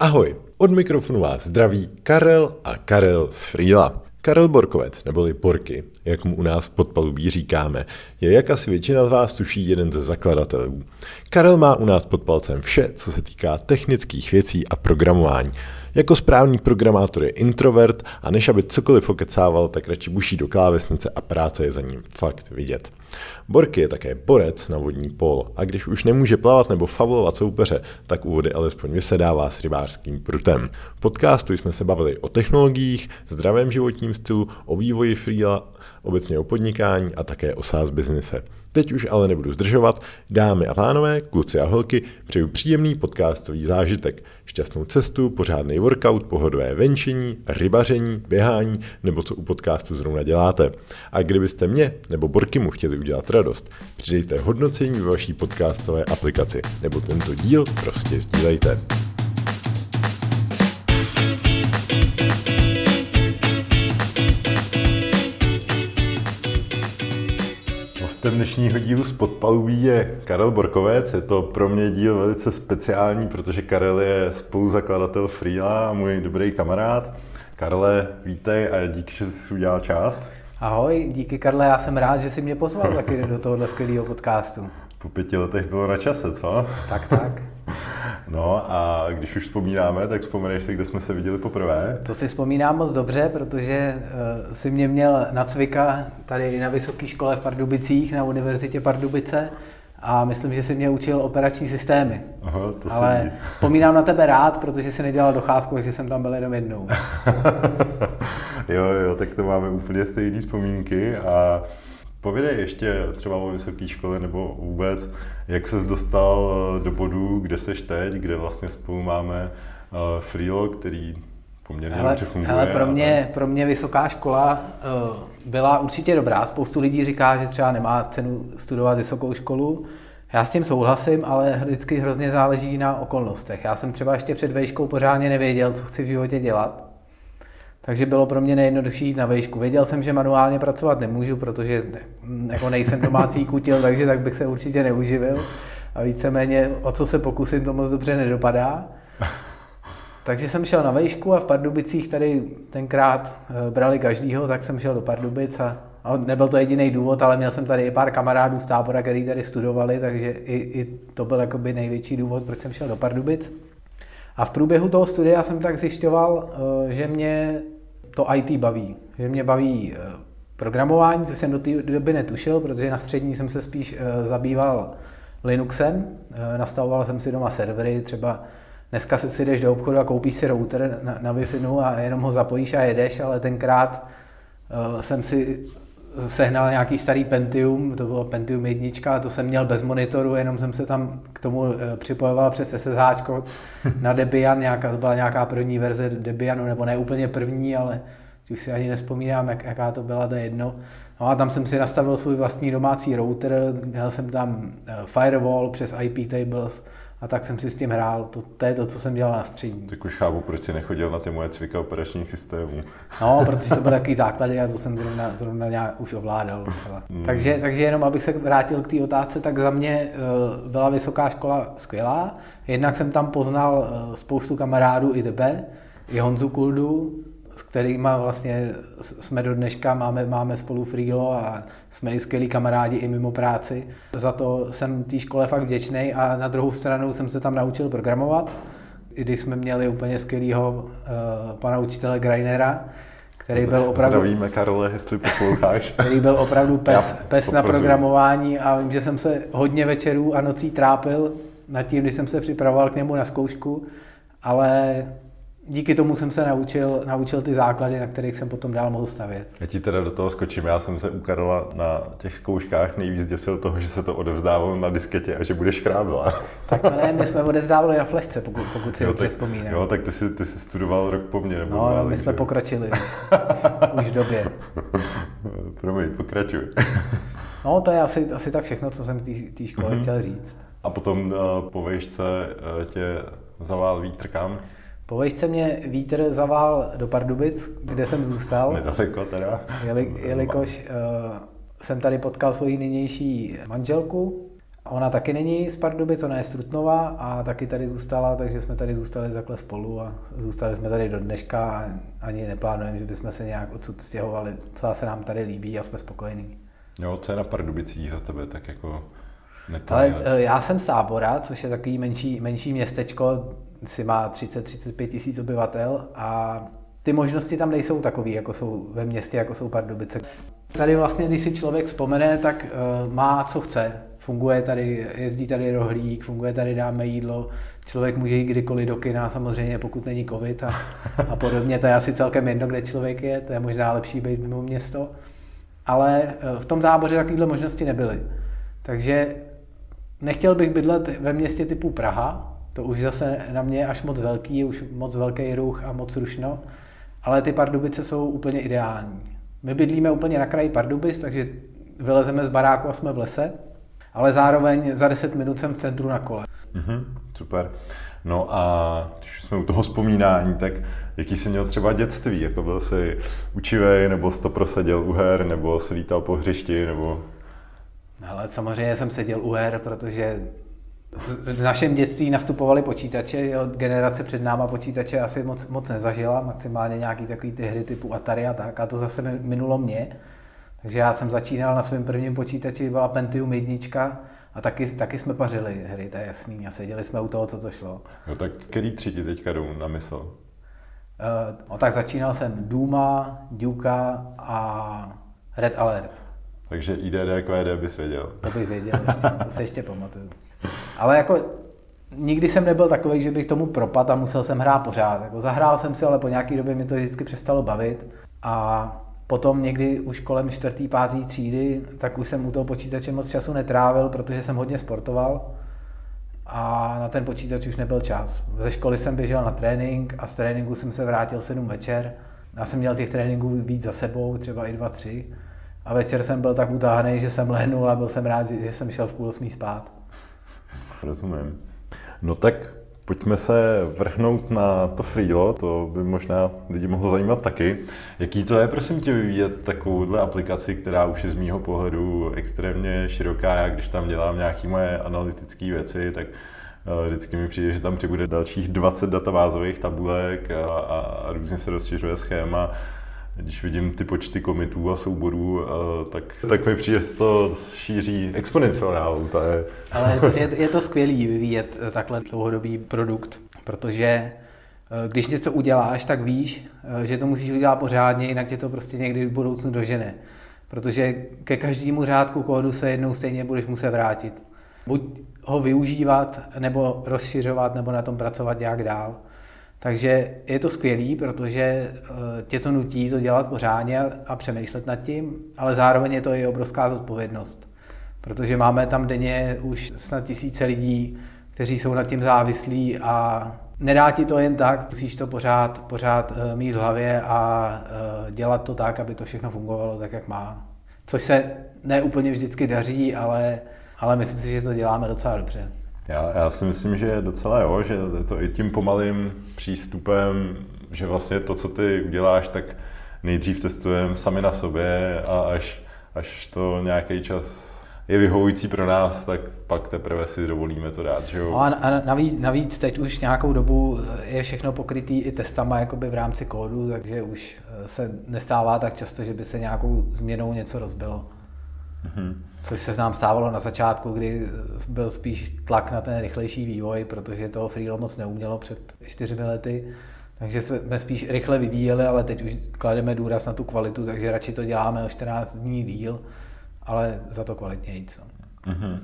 Ahoj, od mikrofonu vás zdraví Karel a Karel z Frýla. Karel Borkovec, neboli Borky, jak mu u nás v podpalubí říkáme, je, jak asi většina z vás tuší, jeden ze zakladatelů. Karel má u nás pod palcem vše, co se týká technických věcí a programování. Jako správný programátor je introvert a než aby cokoliv okecával, tak radši buší do klávesnice a práce je za ním fakt vidět. Borky je také borec na vodní pol a když už nemůže plavat nebo favlovat soupeře, tak u vody alespoň vysedává s rybářským prutem. V podcastu jsme se bavili o technologiích, zdravém životním stylu, o vývoji freela, obecně o podnikání a také o SaaS biznise. Teď už ale nebudu zdržovat. Dámy a pánové, kluci a holky, přeju příjemný podcastový zážitek. Šťastnou cestu, pořádný workout, pohodové venčení, rybaření, běhání nebo co u podcastu zrovna děláte. A kdybyste mě nebo Borkymu chtěli udělat radost, přidejte hodnocení ve vaší podcastové aplikaci nebo tento díl prostě sdílejte. Hostem dnešního dílu z podpalubí je Karel Borkovec. Je to pro mě díl velice speciální, protože Karel je spoluzakladatel Freela a můj dobrý kamarád. Karle, vítej a díky, že jsi udělal čas. Ahoj, díky Karle, já jsem rád, že jsi mě pozval taky do tohohle skvělého podcastu. Po pěti letech bylo na čase, co? Tak, tak. No a když už vzpomínáme, tak vzpomeneš si, kde jsme se viděli poprvé? To si vzpomínám moc dobře, protože uh, si mě měl na cvika tady na vysoké škole v Pardubicích, na Univerzitě Pardubice a myslím, že si mě učil operační systémy. Aha, to Ale si... vzpomínám na tebe rád, protože si nedělal docházku, takže jsem tam byl jenom jednou. jo, jo, tak to máme úplně stejné vzpomínky a Povědej ještě třeba o vysoké škole nebo vůbec, jak ses dostal eh, do bodu, kde seš teď, kde vlastně spolu máme uh, Freelo, který poměrně hele, dobře funguje. Hele, pro, mě, pro mě vysoká škola uh, byla určitě dobrá. Spoustu lidí říká, že třeba nemá cenu studovat vysokou školu. Já s tím souhlasím, ale vždycky hrozně záleží na okolnostech. Já jsem třeba ještě před vejškou pořádně nevěděl, co chci v životě dělat. Takže bylo pro mě nejjednodušší jít na vejšku. Věděl jsem, že manuálně pracovat nemůžu, protože jako nejsem domácí kutil, takže tak bych se určitě neuživil. A víceméně o co se pokusím, to moc dobře nedopadá. Takže jsem šel na vejšku a v Pardubicích tady tenkrát eh, brali každýho, tak jsem šel do Pardubic a, a nebyl to jediný důvod, ale měl jsem tady i pár kamarádů z tábora, který tady studovali, takže i, i to byl jakoby největší důvod, proč jsem šel do Pardubic. A v průběhu toho studia jsem tak zjišťoval, eh, že mě to IT baví. Že mě baví eh, programování, co jsem do té doby netušil, protože na střední jsem se spíš eh, zabýval Linuxem. Eh, nastavoval jsem si doma servery, třeba dneska si jdeš do obchodu a koupíš si router na, na Wi-Fi a jenom ho zapojíš a jedeš, ale tenkrát jsem si sehnal nějaký starý Pentium, to bylo Pentium 1, a to jsem měl bez monitoru, jenom jsem se tam k tomu připojoval přes SSH na Debian, nějaká, to byla nějaká první verze Debianu, nebo ne úplně první, ale už si ani nespomínám, jak, jaká to byla, to je jedno. No a tam jsem si nastavil svůj vlastní domácí router, měl jsem tam firewall přes IP tables, a tak jsem si s tím hrál. To, to je to, co jsem dělal na střední. Tak už chápu, proč jsi nechodil na ty moje cvika operačních systémů. No, protože to byly takový základy a to jsem zrovna, zrovna nějak už ovládal docela. Mm. Takže, takže jenom abych se vrátil k té otázce, tak za mě uh, byla vysoká škola skvělá. Jednak jsem tam poznal uh, spoustu kamarádů i tebe, i Honzu Kuldu, s kterými vlastně jsme do dneška, máme, máme spolu freelo a jsme i skvělí kamarádi i mimo práci. Za to jsem té škole fakt vděčný a na druhou stranu jsem se tam naučil programovat, i když jsme měli úplně skvělého uh, pana učitele Greinera, který byl opravdu... Zdravíme, Karole, jestli posloucháš. Který byl opravdu pes, pes na programování a vím, že jsem se hodně večerů a nocí trápil nad tím, když jsem se připravoval k němu na zkoušku, ale díky tomu jsem se naučil, naučil ty základy, na kterých jsem potom dál mohl stavět. Já ti teda do toho skočím. Já jsem se u Karola na těch zkouškách nejvíc děsil toho, že se to odevzdávalo na disketě a že budeš krábila. Tak to ne, my jsme odevzdávali na flešce, pokud, pokud si jo, dobře vzpomínám. Jo, tak ty jsi, ty jsi studoval rok po mně. Nebo no, no my jsme že? pokročili už, už, v době. Promiň, pokračuj. no, to je asi, asi tak všechno, co jsem té škole mm-hmm. chtěl říct. A potom uh, po vejšce uh, tě zavál vítr kam? Po vejšce mě vítr zavál do Pardubic, kde jsem zůstal. Nedaleko teda. Jeli, jelikož uh, jsem tady potkal svoji nynější manželku Ona taky není z Pardubic, ona je z Trutnova a taky tady zůstala, takže jsme tady zůstali takhle spolu a zůstali jsme tady do dneška a ani neplánujeme, že bychom se nějak odsud stěhovali. Celá se nám tady líbí a jsme spokojení. Jo, co je na Pardubicích za tebe, tak jako ale eh, já jsem z Tábora, což je takový menší, menší městečko, si má 30-35 tisíc obyvatel a ty možnosti tam nejsou takové, jako jsou ve městě, jako jsou Pardubice. Tady vlastně, když si člověk vzpomene, tak uh, má, co chce. Funguje tady, jezdí tady rohlík, funguje tady dáme jídlo, člověk může jít kdykoliv do kina, samozřejmě pokud není covid a, a podobně, to je asi celkem jedno, kde člověk je, to je možná lepší být mimo město. Ale uh, v tom táboře takovéhle možnosti nebyly. Takže Nechtěl bych bydlet ve městě typu Praha, to už zase na mě je až moc velký, už moc velký ruch a moc rušno, ale ty Pardubice jsou úplně ideální. My bydlíme úplně na kraji Pardubic, takže vylezeme z baráku a jsme v lese, ale zároveň za 10 minut jsem v centru na kole. Mm-hmm, super. No a když jsme u toho vzpomínání, tak jaký jsi měl třeba dětství? Jako byl jsi učivej, nebo jsi to prosadil u her, nebo jsi lítal po hřišti, nebo ale samozřejmě jsem seděl u her, protože v našem dětství nastupovaly počítače, od generace před náma počítače asi moc, moc nezažila, maximálně nějaký takový ty hry typu Atari a tak, a to zase minulo mě. Takže já jsem začínal na svém prvním počítači, byla Pentium 1 a taky, taky jsme pařili hry, to je jasný, a seděli jsme u toho, co to šlo. No tak který tři ti teďka jdou na mysl? Uh, no tak začínal jsem Duma, Duka a Red Alert. Takže IDD, QD bys věděl. To bych věděl, ještě, to se ještě pamatuju. Ale jako nikdy jsem nebyl takový, že bych tomu propadl a musel jsem hrát pořád. Jako zahrál jsem si, ale po nějaký době mi to vždycky přestalo bavit. A potom někdy už kolem čtvrtý, pátý třídy, tak už jsem u toho počítače moc času netrávil, protože jsem hodně sportoval a na ten počítač už nebyl čas. Ze školy jsem běžel na trénink a z tréninku jsem se vrátil 7 večer. Já jsem měl těch tréninků víc za sebou, třeba i dva, tři. A večer jsem byl tak utáhaný, že jsem lehnul a byl jsem rád, že, že jsem šel v půl osmí spát. Rozumím. No tak pojďme se vrhnout na to freelo, to by možná lidi mohlo zajímat taky. Jaký to je, prosím tě, vyvíjet takovouhle aplikaci, která už je z mýho pohledu extrémně široká. Já když tam dělám nějaké moje analytické věci, tak eh, vždycky mi přijde, že tam přibude dalších 20 databázových tabulek a, a, a různě se rozšiřuje schéma když vidím ty počty komitů a souborů, eh, tak, tak mi přijde, že to šíří exponenciálně. To je... Ale je, je to skvělý vyvíjet eh, takhle dlouhodobý produkt, protože eh, když něco uděláš, tak víš, že to musíš udělat pořádně, jinak tě to prostě někdy v budoucnu dožene. Protože ke každému řádku kódu se jednou stejně budeš muset vrátit. Buď ho využívat, nebo rozšiřovat, nebo na tom pracovat nějak dál. Takže je to skvělý, protože eh, tě to nutí to dělat pořádně a přemýšlet nad tím, ale zároveň je to i obrovská zodpovědnost. Protože máme tam denně už snad tisíce lidí, kteří jsou nad tím závislí a nedá ti to jen tak, musíš to pořád, pořád eh, mít v hlavě a eh, dělat to tak, aby to všechno fungovalo tak, jak má. Což se ne úplně vždycky daří, ale, ale myslím si, že to děláme docela dobře. Já, já si myslím, že docela jo, že je to i tím pomalým přístupem, že vlastně to, co ty uděláš, tak nejdřív testujeme sami na sobě a až, až to nějaký čas je vyhovující pro nás, tak pak teprve si dovolíme to dát. Že jo? No a, a navíc, navíc teď už nějakou dobu je všechno pokrytý i testama jakoby v rámci kódu, takže už se nestává tak často, že by se nějakou změnou něco rozbilo. Mm-hmm. Což se nám stávalo na začátku, kdy byl spíš tlak na ten rychlejší vývoj, protože toho Freelo moc neumělo před čtyřmi lety. Takže jsme spíš rychle vyvíjeli, ale teď už klademe důraz na tu kvalitu, takže radši to děláme o 14 dní díl, ale za to kvalitněji. Mm-hmm.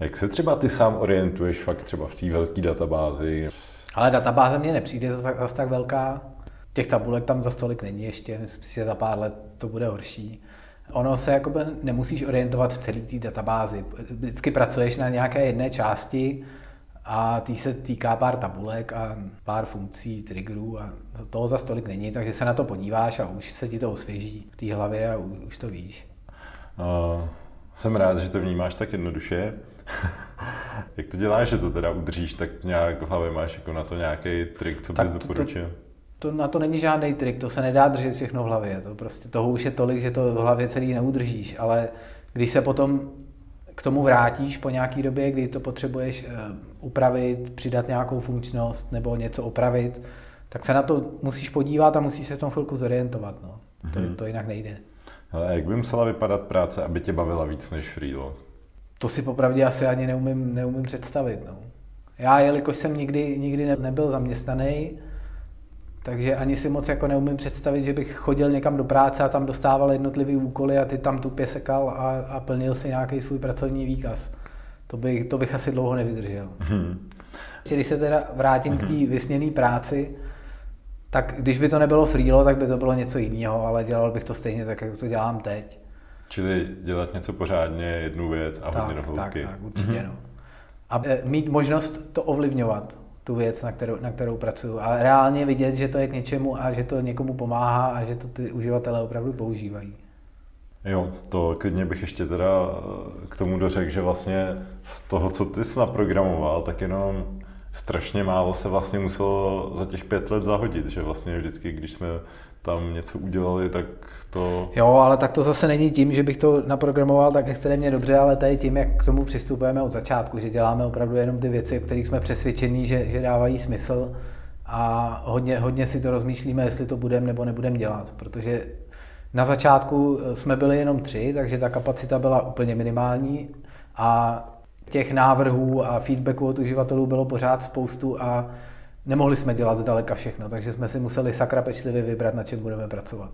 Jak se třeba ty sám orientuješ fakt třeba v té velké databázi? Ale databáze mně nepřijde zase tak velká. Těch tabulek tam za stolik není ještě, myslím že za pár let to bude horší. Ono se jakoby nemusíš orientovat v celé té databázi. Vždycky pracuješ na nějaké jedné části a tý se týká pár tabulek a pár funkcí, triggerů a toho za stolik není, takže se na to podíváš a už se ti to osvěží v té hlavě a už to víš. Uh, jsem rád, že to vnímáš tak jednoduše. Jak to děláš, že to teda udržíš tak nějak v hlavě? Máš jako na to nějaký trik, co bys doporučil? To, to, na to není žádný trik, to se nedá držet všechno v hlavě. To prostě toho už je tolik, že to v hlavě celý neudržíš, ale když se potom k tomu vrátíš po nějaký době, kdy to potřebuješ eh, upravit, přidat nějakou funkčnost nebo něco opravit, tak se na to musíš podívat a musíš se v tom chvilku zorientovat. No. Mm-hmm. To, mhm. to jinak nejde. Ale jak by musela vypadat práce, aby tě bavila víc než freelo? To si popravdě asi ani neumím, neumím představit. No. Já, jelikož jsem nikdy, nikdy nebyl zaměstnaný, takže ani si moc jako neumím představit, že bych chodil někam do práce a tam dostával jednotlivý úkoly a ty tam tupě sekal a, a plnil si nějaký svůj pracovní výkaz. To, by, to bych asi dlouho nevydržel. Hmm. Když se teda vrátím hmm. k té mhm. vysněné práci, tak když by to nebylo freelo, tak by to bylo něco jiného, ale dělal bych to stejně tak, jak to dělám teď. Čili dělat něco pořádně, jednu věc a tak, hodně do Tak, tak, určitě mm-hmm. no. A e, mít možnost to ovlivňovat, tu věc, na kterou, na kterou pracuju. A reálně vidět, že to je k něčemu a že to někomu pomáhá a že to ty uživatelé opravdu používají. Jo, to klidně bych ještě teda e, k tomu dořekl, že vlastně z toho, co ty jsi naprogramoval, tak jenom strašně málo se vlastně muselo za těch pět let zahodit, že vlastně vždycky, když jsme tam něco udělali, tak to... Jo, ale tak to zase není tím, že bych to naprogramoval tak extrémně dobře, ale je tím, jak k tomu přistupujeme od začátku, že děláme opravdu jenom ty věci, o kterých jsme přesvědčení, že, že dávají smysl a hodně, hodně si to rozmýšlíme, jestli to budeme nebo nebudeme dělat, protože na začátku jsme byli jenom tři, takže ta kapacita byla úplně minimální a těch návrhů a feedbacků od uživatelů bylo pořád spoustu a nemohli jsme dělat zdaleka všechno, takže jsme si museli sakra pečlivě vybrat, na čem budeme pracovat.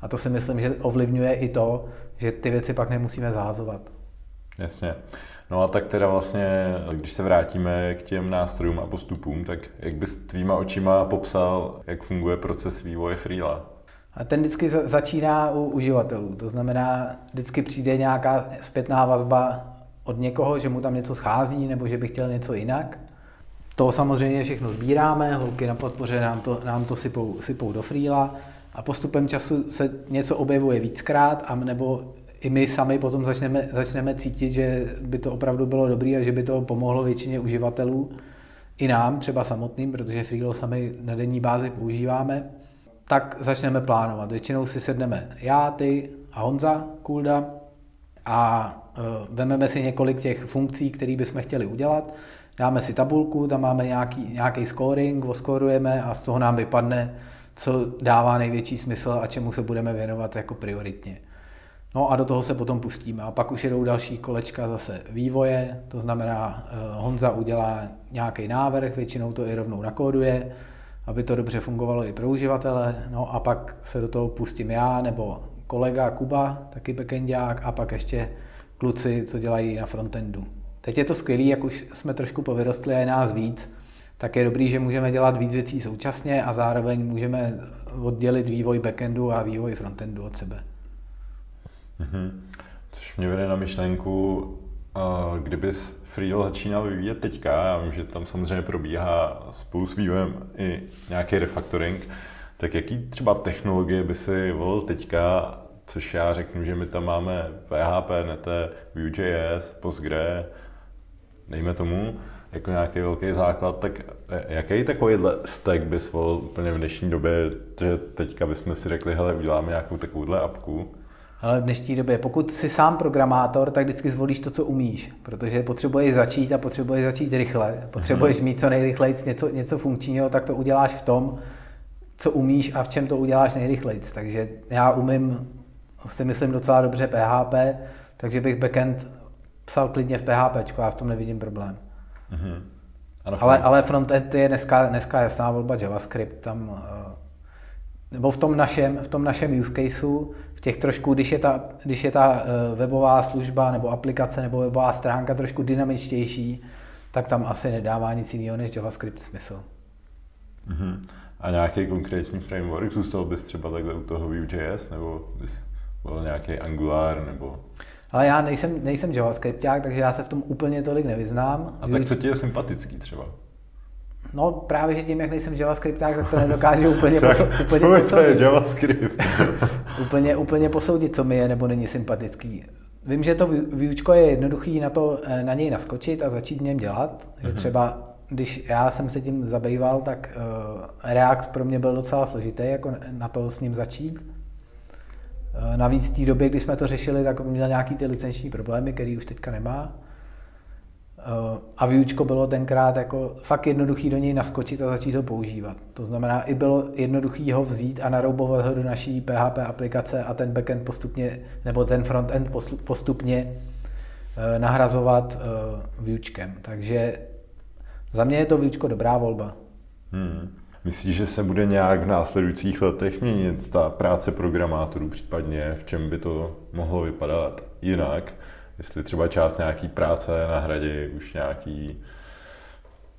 A to si myslím, že ovlivňuje i to, že ty věci pak nemusíme zahazovat. Jasně. No a tak teda vlastně, když se vrátíme k těm nástrojům a postupům, tak jak bys tvýma očima popsal, jak funguje proces vývoje Freela? A ten vždycky začíná u uživatelů. To znamená, vždycky přijde nějaká zpětná vazba od někoho, že mu tam něco schází nebo že by chtěl něco jinak. To samozřejmě všechno sbíráme, holky na podpoře nám to, nám to sypou, sypou do frýla a postupem času se něco objevuje víckrát a nebo i my sami potom začneme, začneme cítit, že by to opravdu bylo dobré a že by to pomohlo většině uživatelů, i nám třeba samotným, protože Freelo sami na denní bázi používáme, tak začneme plánovat. Většinou si sedneme já, ty a Honza Kulda a uh, vememe si několik těch funkcí, které bychom chtěli udělat dáme si tabulku, tam máme nějaký, nějaký scoring, oskorujeme a z toho nám vypadne, co dává největší smysl a čemu se budeme věnovat jako prioritně. No a do toho se potom pustíme. A pak už jedou další kolečka zase vývoje, to znamená, eh, Honza udělá nějaký návrh, většinou to i rovnou nakóduje, aby to dobře fungovalo i pro uživatele. No a pak se do toho pustím já nebo kolega Kuba, taky backendák, a pak ještě kluci, co dělají na frontendu. Teď je to skvělé, jak už jsme trošku povyrostli a je nás víc, tak je dobrý, že můžeme dělat víc věcí současně a zároveň můžeme oddělit vývoj backendu a vývoj frontendu od sebe. Mm-hmm. Což mě vede na myšlenku, kdybys Freedom začínal vyvíjet teďka, já vím, že tam samozřejmě probíhá spolu s vývojem i nějaký refactoring, tak jaký třeba technologie by si volil teďka, což já řeknu, že my tam máme PHP, NET, Vue.js, Postgre, dejme tomu, jako nějaký velký základ, tak jaký takovýhle stack bys volil úplně v dnešní době, že teďka bychom si řekli, hele, uděláme nějakou takovouhle apku? Ale v dnešní době, pokud jsi sám programátor, tak vždycky zvolíš to, co umíš, protože potřebuješ začít a potřebuješ začít rychle. Potřebuješ mít co nejrychleji něco, něco funkčního, tak to uděláš v tom, co umíš a v čem to uděláš nejrychleji. Takže já umím, si myslím, docela dobře PHP, takže bych backend psal klidně v PHP, já v tom nevidím problém. Mm-hmm. ale, ale frontend je dneska, dneska jasná volba JavaScript, tam, eh, nebo v tom našem, v tom našem use caseu, v těch trošku, když je ta, když je ta eh, webová služba nebo aplikace nebo webová stránka trošku dynamičtější, tak tam asi nedává nic jiného než JavaScript smysl. Mm-hmm. A nějaký konkrétní framework, zůstal bys třeba takhle u toho Vue.js, nebo bys byl nějaký Angular, nebo... Ale já nejsem, nejsem JavaScripták, takže já se v tom úplně tolik nevyznám. A tak co ti je sympatický třeba? No právě, že tím, jak nejsem JavaScripták, tak to nedokážu úplně, poso- úplně posoudit. je JavaScript. úplně, úplně posoudit, co mi je nebo není sympatický. Vím, že to výučko je jednoduchý na to, eh, na něj naskočit a začít v něm dělat. Mm-hmm. třeba když já jsem se tím zabýval, tak uh, React pro mě byl docela složitý, jako na to s ním začít. Uh, Navíc v té době, kdy jsme to řešili, tak měl nějaký ty licenční problémy, který už teďka nemá. A výučko bylo tenkrát jako fakt jednoduchý do něj naskočit a začít ho používat. To znamená, i bylo jednoduchý ho vzít a naroubovat ho do naší PHP aplikace a ten backend postupně, nebo ten frontend postupně eh, nahrazovat eh, výučkem. Takže za mě je to výučko dobrá volba. Hmm. Myslíš, že se bude nějak v následujících letech měnit ta práce programátorů, případně v čem by to mohlo vypadat jinak? jestli třeba část nějaký práce nahradí už nějaký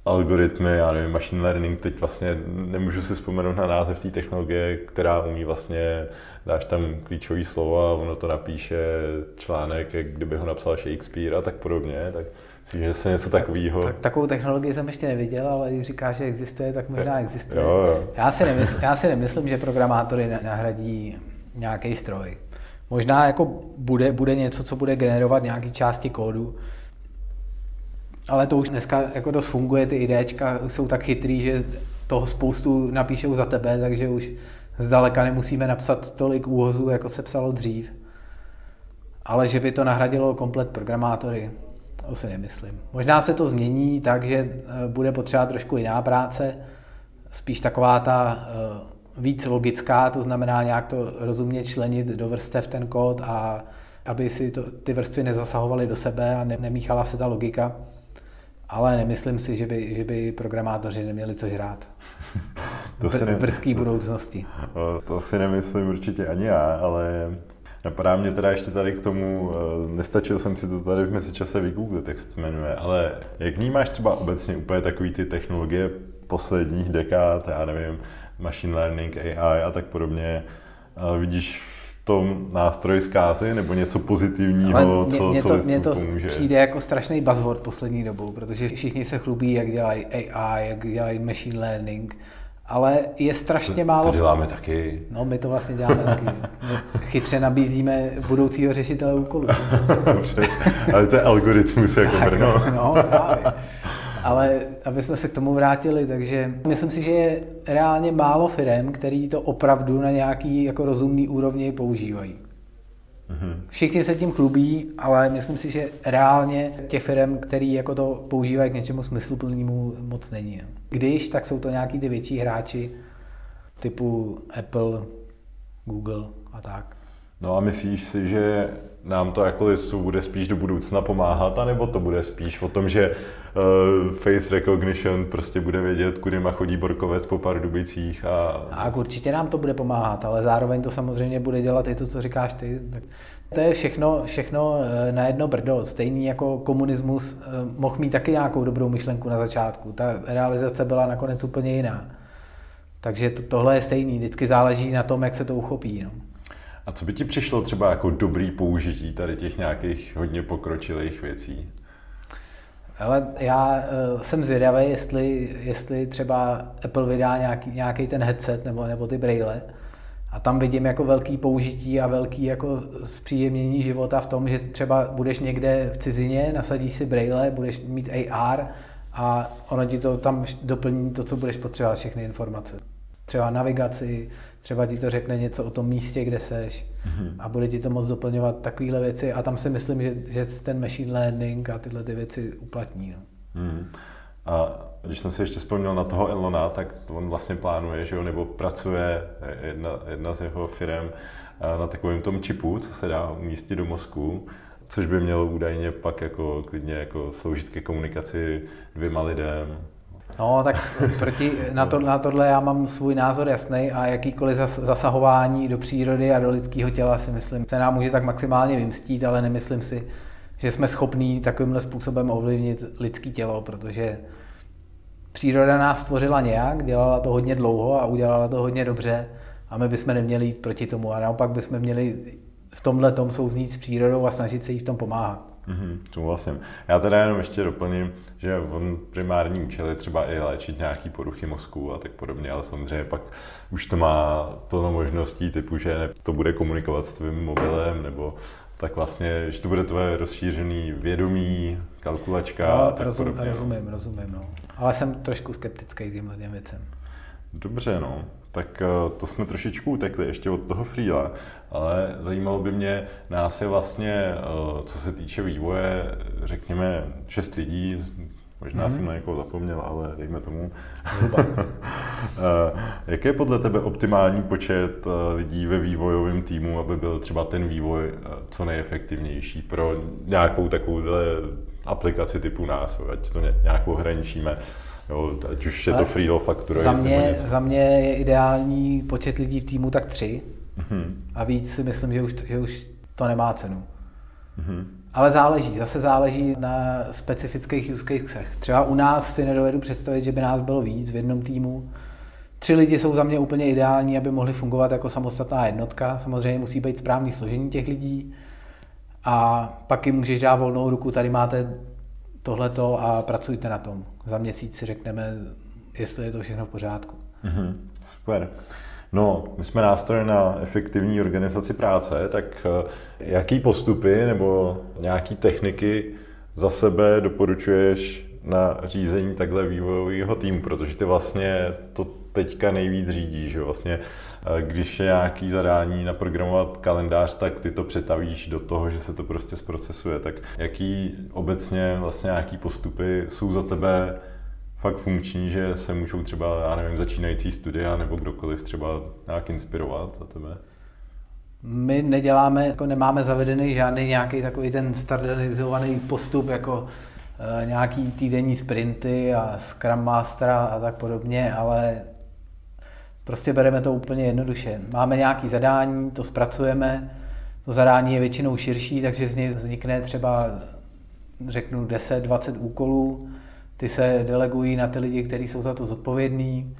algoritmy, já nevím, machine learning, teď vlastně nemůžu si vzpomenout na název té technologie, která umí vlastně, dáš tam klíčový slovo a ono to napíše článek, jak kdyby ho napsal Shakespeare a tak podobně, tak Myslím, že se něco takového. Tak, takovou technologii jsem ještě neviděl, ale když říkáš, že existuje, tak možná existuje. Jo, jo. Já, si nemysl, já si nemyslím, že programátory nahradí nějaký stroj. Možná jako bude, bude něco, co bude generovat nějaké části kódu, ale to už dneska jako dost funguje, ty IDčka jsou tak chytrý, že toho spoustu napíšou za tebe, takže už zdaleka nemusíme napsat tolik úhozů, jako se psalo dřív. Ale že by to nahradilo komplet programátory, to si nemyslím. Možná se to změní tak, že eh, bude potřeba trošku jiná práce, spíš taková ta eh, víc logická, to znamená nějak to rozumně členit do vrstev ten kód a aby si to, ty vrstvy nezasahovaly do sebe a ne, nemíchala se ta logika. Ale nemyslím si, že by, že by programátoři neměli co hrát. to si ne... v brzké budoucnosti. To si nemyslím určitě ani já, ale napadá mě teda ještě tady k tomu, eh, nestačil jsem si to tady v mezičase vygooglit, jak se to jmenuje, ale jak vnímáš třeba obecně úplně takový ty technologie posledních dekád, já nevím, machine learning, AI a tak podobně. Vidíš v tom nástroj zkázy nebo něco pozitivního, mě, co, mě co to, mě to pomůže? přijde jako strašný buzzword poslední dobou, protože všichni se chlubí, jak dělají AI, jak dělají machine learning, ale je strašně málo... To děláme taky. No, my to vlastně děláme taky. chytře nabízíme budoucího řešitele úkolů. ale to je algoritmus jako tak, brno. no, právě. Ale aby jsme se k tomu vrátili, takže myslím si, že je reálně málo firm, který to opravdu na nějaký jako rozumný úrovni používají. Mhm. Všichni se tím chlubí, ale myslím si, že reálně těch firm, který jako to používají k něčemu smysluplnému, moc není. Když, tak jsou to nějaký ty větší hráči typu Apple, Google a tak. No a myslíš si, že nám to jako listu bude spíš do budoucna pomáhat, anebo to bude spíš o tom, že uh, face recognition prostě bude vědět, kudy má chodí Borkovec po pár dubicích a... A určitě nám to bude pomáhat, ale zároveň to samozřejmě bude dělat i to, co říkáš ty. Tak to je všechno, všechno eh, na jedno brdo. Stejný jako komunismus eh, mohl mít taky nějakou dobrou myšlenku na začátku. Ta realizace byla nakonec úplně jiná. Takže to, tohle je stejný. Vždycky záleží na tom, jak se to uchopí. No. A co by ti přišlo třeba jako dobrý použití tady těch nějakých hodně pokročilých věcí? Ale já uh, jsem zvědavý, jestli, jestli třeba Apple vydá nějaký, nějaký ten headset nebo, nebo ty braille. A tam vidím jako velký použití a velký jako zpříjemnění života v tom, že třeba budeš někde v cizině, nasadíš si braille, budeš mít AR a ono ti to tam doplní to, co budeš potřebovat, všechny informace. Třeba navigaci, třeba ti to řekne něco o tom místě, kde seš mm-hmm. a bude ti to moc doplňovat takovéhle věci a tam si myslím, že, že ten machine learning a tyhle ty věci uplatní. No. Mm. A když jsem si ještě vzpomněl na toho Elona, tak on vlastně plánuje, že jo, nebo pracuje jedna, jedna z jeho firm na takovém tom čipu, co se dá umístit do mozku, což by mělo údajně pak jako klidně jako sloužit ke komunikaci dvěma lidem, No, tak proti, na, to, na tohle já mám svůj názor jasný a jakýkoliv zasahování do přírody a do lidského těla si myslím, se nám může tak maximálně vymstít, ale nemyslím si, že jsme schopní takovýmhle způsobem ovlivnit lidské tělo, protože příroda nás stvořila nějak, dělala to hodně dlouho a udělala to hodně dobře a my bychom neměli jít proti tomu a naopak bychom měli v tomhle tom souznít s přírodou a snažit se jí v tom pomáhat. Mm-hmm, souhlasím. Já teda jenom ještě doplním, že on primární účel je třeba i léčit nějaký poruchy mozku a tak podobně, ale samozřejmě pak už to má plno možností typu, že to bude komunikovat s tvým mobilem nebo tak vlastně, že to bude tvoje rozšířený vědomí, kalkulačka no, a tak rozum, podobně. Rozumím, rozumím, no. Ale jsem trošku skeptický tímhle těm věcem. Dobře, no. Tak eh, to jsme trošičku utekli ještě od toho Freela, ale zajímalo by mě, nás je vlastně, eh, co se týče vývoje, řekněme, šest lidí, Možná mm-hmm. jsem na někoho zapomněl, ale dejme tomu. Eh, jaký je podle tebe optimální počet lidí ve vývojovém týmu, aby byl třeba ten vývoj co nejefektivnější pro nějakou takovouhle aplikaci typu nás, ať to nějak ohraničíme? Jo, ať už je to freelo faktura. Za mě, za mě je ideální počet lidí v týmu tak tři. Mm-hmm. A víc si myslím, že už, že už to nemá cenu. Mm-hmm. Ale záleží, zase záleží na specifických use casech. Třeba u nás si nedovedu představit, že by nás bylo víc v jednom týmu. Tři lidi jsou za mě úplně ideální, aby mohli fungovat jako samostatná jednotka. Samozřejmě musí být správný složení těch lidí. A pak jim můžeš dát volnou ruku, tady máte tohleto a pracujte na tom. Za měsíc si řekneme, jestli je to všechno v pořádku. Mm-hmm, super. No, my jsme nástroj na efektivní organizaci práce, tak eh, jaký postupy nebo nějaký techniky za sebe doporučuješ na řízení takhle vývojového týmu, protože ty vlastně to teďka nejvíc řídíš, že vlastně když je nějaký zadání naprogramovat kalendář, tak ty to přetavíš do toho, že se to prostě zprocesuje. Tak jaký obecně vlastně nějaký postupy jsou za tebe fakt funkční, že se můžou třeba, já nevím, začínající studia nebo kdokoliv třeba nějak inspirovat za tebe? My neděláme, jako nemáme zavedený žádný nějaký takový ten standardizovaný postup, jako e, nějaký týdenní sprinty a Scrum Mastera a tak podobně, ale Prostě bereme to úplně jednoduše. Máme nějaké zadání, to zpracujeme, to zadání je většinou širší, takže z něj vznikne třeba, řeknu, 10-20 úkolů, ty se delegují na ty lidi, kteří jsou za to zodpovědní.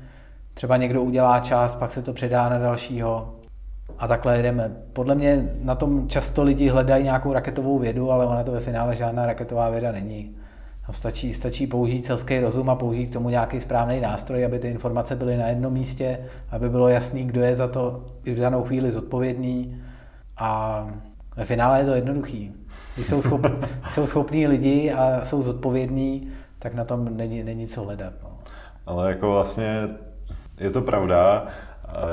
Třeba někdo udělá část, pak se to předá na dalšího a takhle jdeme. Podle mě na tom často lidi hledají nějakou raketovou vědu, ale ona to ve finále žádná raketová věda není. No, stačí, stačí použít selský rozum a použít k tomu nějaký správný nástroj, aby ty informace byly na jednom místě, aby bylo jasný, kdo je za to v danou chvíli zodpovědný. A ve finále je to jednoduchý. Když jsou, schop, jsou schopní lidi a jsou zodpovědní, tak na tom není, není co hledat. No. Ale jako vlastně je to pravda.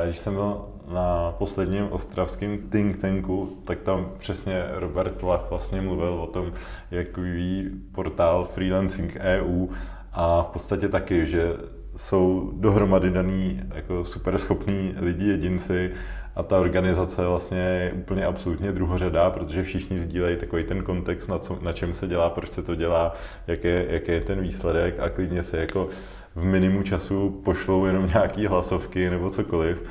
Když jsem byl na posledním ostravském think tanku, tak tam přesně Robert Lach vlastně mluvil o tom, jak vyvíjí portál Freelancing EU a v podstatě taky, že jsou dohromady daný jako super schopní lidi, jedinci a ta organizace vlastně je úplně absolutně druhořadá, protože všichni sdílejí takový ten kontext, na, co, na čem se dělá, proč se to dělá, jaký je, jaký je ten výsledek a klidně se jako v minimu času pošlou jenom nějaký hlasovky nebo cokoliv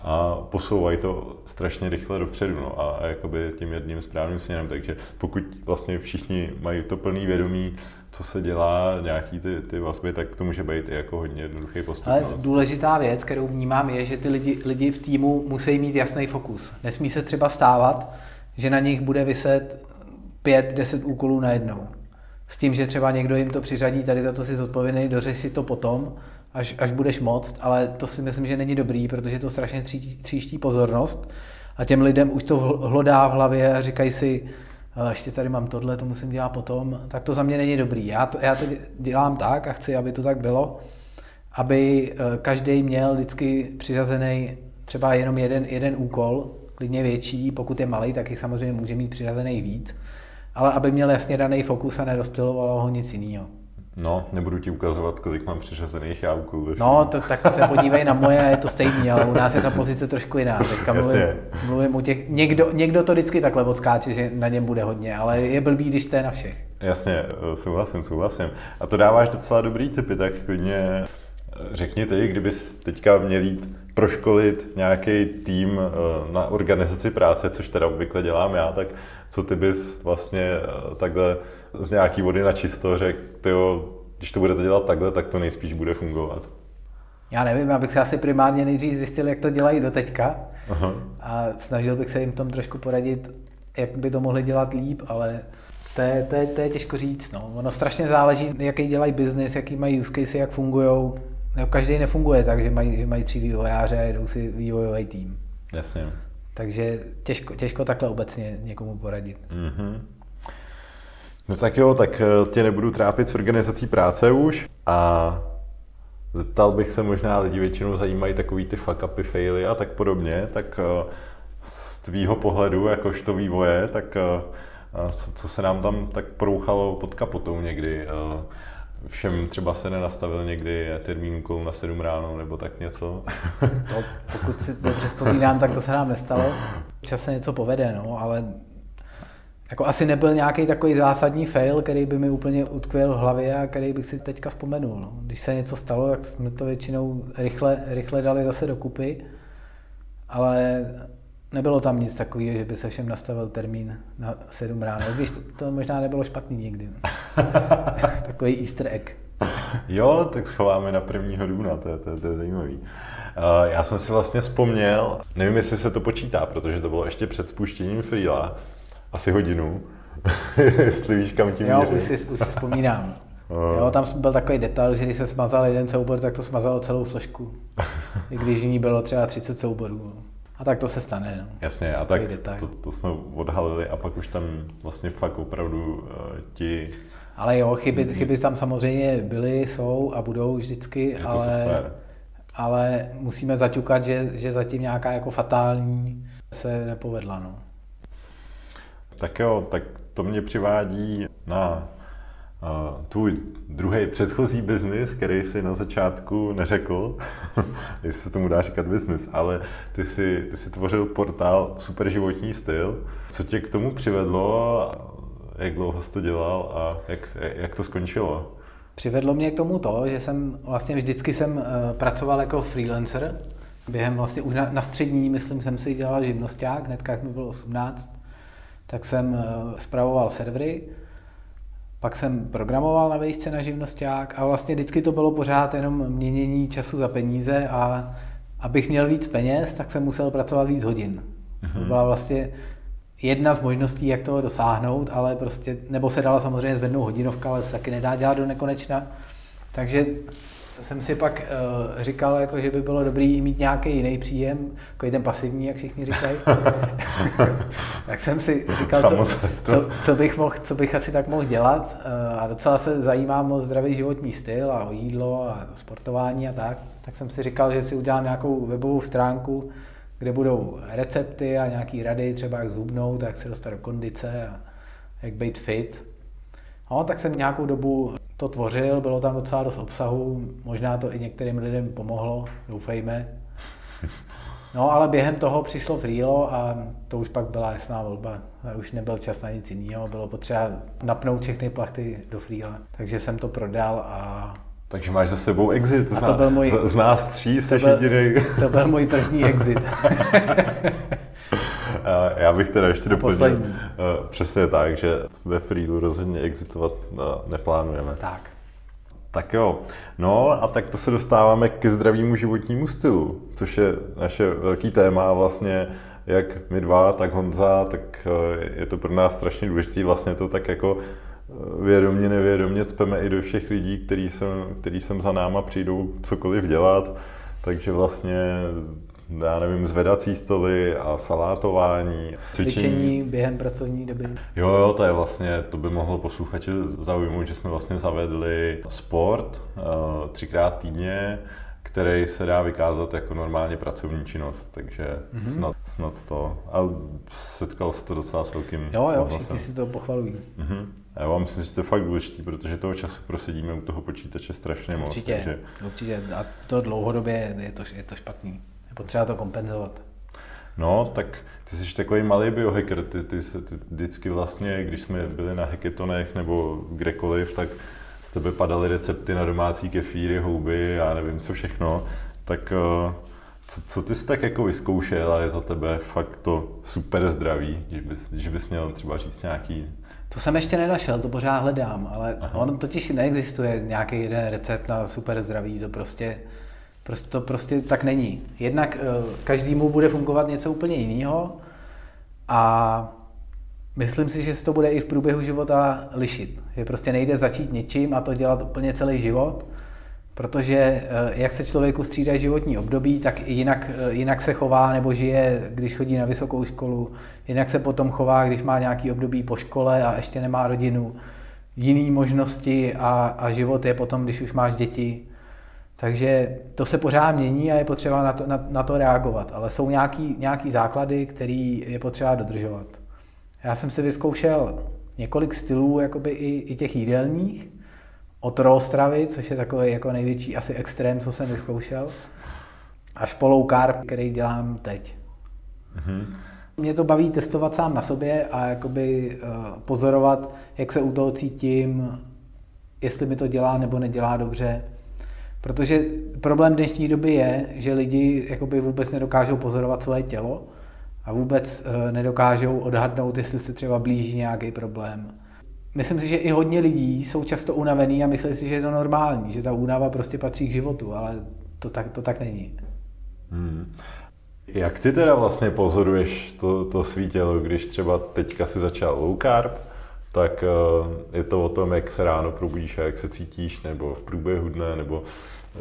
a posouvají to strašně rychle dopředu no, a, a jakoby tím jedním správným směrem. Takže pokud vlastně všichni mají to plný vědomí, co se dělá, nějaký ty, ty vazby, tak to může být i jako hodně jednoduchý postup. Ale no. důležitá věc, kterou vnímám, je, že ty lidi, lidi v týmu musí mít jasný fokus. Nesmí se třeba stávat, že na nich bude vyset pět, deset úkolů najednou. S tím, že třeba někdo jim to přiřadí, tady za to si zodpovědný, dořeš si to potom, až, až budeš moct, ale to si myslím, že není dobrý, protože to strašně tří, tříští pozornost a těm lidem už to hlodá v hlavě a říkají si, ještě tady mám tohle, to musím dělat potom, tak to za mě není dobrý. Já to, já to dělám tak a chci, aby to tak bylo, aby eh, každý měl vždycky přiřazený třeba jenom jeden, jeden úkol, klidně větší, pokud je malý, tak jich samozřejmě může mít přiřazený víc, ale aby měl jasně daný fokus a nerozptilovalo ho nic jiného. No, nebudu ti ukazovat, kolik mám přiřazených já úkolů. No, to, tak se podívej na moje, je to stejný, ale u nás je ta pozice trošku jiná. Teďka mluvím, mluvím u těch, někdo, někdo to vždycky takhle odskáče, že na něm bude hodně, ale je blbý, když to je na všech. Jasně, eh, souhlasím, souhlasím. A to dáváš docela dobrý typy, tak klidně eh, řekni ty, kdybys teďka měl jít proškolit nějaký tým eh, na organizaci práce, což teda obvykle dělám já, tak co ty bys vlastně takhle z nějaký vody na čisto řekl, tyjo, když to budete dělat takhle, tak to nejspíš bude fungovat? Já nevím, abych se asi primárně nejdřív zjistil, jak to dělají do teďka Aha. a snažil bych se jim tom trošku poradit, jak by to mohli dělat líp, ale to je, to je, to je těžko říct. No. Ono strašně záleží, jaký dělají biznis, jaký mají use case, jak fungují. No, každý nefunguje tak, že mají, že mají tři vývojáře a jedou si vývojový tým. Jasně. Takže těžko, těžko takhle obecně někomu poradit. Mm-hmm. No tak jo, tak eh, tě nebudu trápit s organizací práce už a Zeptal bych se, možná lidi většinou zajímají takový ty fuck upy, faily a tak podobně, tak eh, z tvýho pohledu, jakožto vývoje, tak eh, co, co se nám tam tak prouchalo pod kapotou někdy? Všem třeba se nenastavil někdy termín úkol na 7 ráno nebo tak něco? To, pokud si dobře vzpomínám, tak to se nám nestalo. Čas se něco povede, no, ale jako asi nebyl nějaký takový zásadní fail, který by mi úplně utkvěl v hlavě a který bych si teďka vzpomenul. No. Když se něco stalo, tak jsme to většinou rychle, rychle dali zase dokupy, ale nebylo tam nic takového, že by se všem nastavil termín na 7 ráno, když to, to možná nebylo špatný nikdy. Takový easter egg. Jo, tak schováme na prvního dubna, to je, to, je, to je zajímavý. Uh, já jsem si vlastně vzpomněl, nevím, jestli se to počítá, protože to bylo ještě před spuštěním Freela, asi hodinu, jestli víš, kam tím Jo, už si, už si vzpomínám. Uh. Jo, tam byl takový detail, že když se smazal jeden soubor, tak to smazalo celou složku. I když ní bylo třeba 30 souborů. A tak to se stane. No. Jasně, a tak to, to, jsme odhalili a pak už tam vlastně fakt opravdu uh, ti... Ale jo, chyby, mm-hmm. chyby tam samozřejmě byly, jsou a budou vždycky, Je ale, ale musíme zaťukat, že, že zatím nějaká jako fatální se nepovedla. No. Tak jo, tak to mě přivádí na uh, tvůj druhý předchozí biznis, který si na začátku neřekl, jestli se tomu dá říkat biznis, ale ty si, ty si tvořil portál Super životní styl. Co tě k tomu přivedlo, jak dlouho jsi to dělal a jak, jak to skončilo? Přivedlo mě k tomu to, že jsem vlastně vždycky jsem uh, pracoval jako freelancer. Během vlastně už na, na střední, myslím, jsem si dělal živnosták, hnedka jak mi bylo 18, tak jsem uh, spravoval servery pak jsem programoval na vejšce na živnosták a vlastně vždycky to bylo pořád jenom měnění času za peníze a abych měl víc peněz, tak jsem musel pracovat víc hodin. Mm-hmm. To mhm. byla vlastně jedna z možností, jak toho dosáhnout, ale prostě, nebo se dala samozřejmě zvednout hodinovka, ale se taky nedá dělat do nekonečna. Takže jsem si pak uh, říkal, jako, že by bylo dobrý mít nějaký jiný příjem, jako ten pasivní, jak všichni říkají. tak jsem si říkal, co, co, co, bych mohl, co bych asi tak mohl dělat. Uh, a docela se zajímám o zdravý životní styl a o jídlo a sportování a tak. Tak jsem si říkal, že si udělám nějakou webovou stránku, kde budou recepty a nějaké rady, třeba jak zhubnout, jak se dostat do kondice a jak být fit. No, tak jsem nějakou dobu to tvořil, bylo tam docela dost obsahu, možná to i některým lidem pomohlo, doufejme. No ale během toho přišlo Freelo a to už pak byla jasná volba. Už nebyl čas na nic jiného, bylo potřeba napnout všechny plachty do Freela. Takže jsem to prodal a takže máš za sebou exit. A to byl můj, z, z nás tří jsi jediný. To byl můj první exit. Já bych teda ještě doplnil. Eh, přesně tak, že ve Freelu rozhodně exitovat eh, neplánujeme. Tak. Tak jo, no a tak to se dostáváme ke zdravému životnímu stylu, což je naše velký téma vlastně jak my dva, tak Honza, tak eh, je to pro nás strašně důležité, vlastně to tak jako vědomně, nevědomně cpeme i do všech lidí, kteří sem, který sem za náma přijdou cokoliv dělat, takže vlastně já nevím, zvedací stoly a salátování. Cvičení. cvičení během pracovní doby. Jo, jo, to je vlastně, to by mohlo posluchače zaujmout, že jsme vlastně zavedli sport uh, třikrát týdně, který se dá vykázat jako normálně pracovní činnost, takže mm-hmm. snad, snad to. A setkal se to docela s velkým Jo, jo, všichni si to pochvalují. Mm-hmm. Já myslím, že to je fakt důležité, protože toho času prosedíme u toho počítače strašně moc. Určitě, takže... určitě. A to dlouhodobě je to, je to špatný potřeba to kompenzovat. No, tak ty jsi takový malý biohacker, ty, ty, ty, ty vždycky vlastně, když jsme byli na hackathonech nebo kdekoliv, tak z tebe padaly recepty na domácí kefíry, houby, já nevím co všechno, tak eh, co, co ty jsi tak jako vyzkoušel a je za tebe fakt to super zdraví, když bys, když bys měl třeba říct nějaký to jsem ještě nenašel, to pořád hledám, ale Aha. on totiž neexistuje nějaký jeden recept na super zdraví, to prostě Prostě to prostě tak není. Jednak eh, každému bude fungovat něco úplně jiného a myslím si, že se to bude i v průběhu života lišit. Že prostě nejde začít něčím a to dělat úplně celý život, protože eh, jak se člověku střídá životní období, tak jinak, eh, jinak se chová nebo žije, když chodí na vysokou školu, jinak se potom chová, když má nějaký období po škole a ještě nemá rodinu, jiný možnosti a, a život je potom, když už máš děti. Takže to se pořád mění a je potřeba na to, na, na to reagovat. Ale jsou nějaký, nějaký základy, který je potřeba dodržovat. Já jsem si vyzkoušel několik stylů jakoby i, i těch jídelních, od stravy, což je takový jako největší asi extrém, co jsem vyzkoušel, až po low carb, který dělám teď. Mm-hmm. Mě to baví testovat sám na sobě a jakoby uh, pozorovat, jak se u toho cítím, jestli mi to dělá nebo nedělá dobře. Protože problém dnešní doby je, že lidi jakoby vůbec nedokážou pozorovat svoje tělo a vůbec uh, nedokážou odhadnout, jestli se třeba blíží nějaký problém. Myslím si, že i hodně lidí jsou často unavený a myslí si, že je to normální, že ta únava prostě patří k životu, ale to tak, to tak není. Hmm. Jak ty teda vlastně pozoruješ to, to svý tělo, když třeba teďka si začal low carb, tak eh, je to o tom, jak se ráno probudíš a jak se cítíš, nebo v průběhu dne, nebo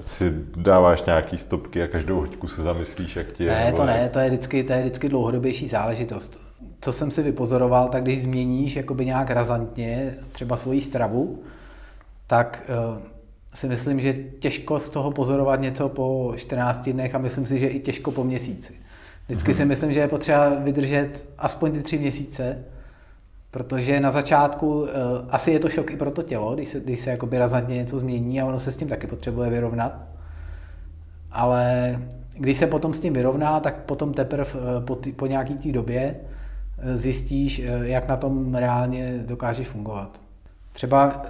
si dáváš nějaký stopky a každou hoďku se zamyslíš, jak ti je. Ne, to ne, to je vždycky, to je vždycky dlouhodobější záležitost. Co jsem si vypozoroval, tak když změníš jakoby nějak razantně třeba svoji stravu, tak uh, si myslím, že těžko z toho pozorovat něco po 14 dnech a myslím si, že i těžko po měsíci. Vždycky hmm. si myslím, že je potřeba vydržet aspoň ty tři měsíce, protože na začátku uh, asi je to šok i pro to tělo, když se, když se jakoby razantně něco změní a ono se s tím taky potřebuje vyrovnat. Ale když se potom s tím vyrovná, tak potom teprve uh, po, po nějaký té době uh, zjistíš, jak na tom reálně dokážeš fungovat. Třeba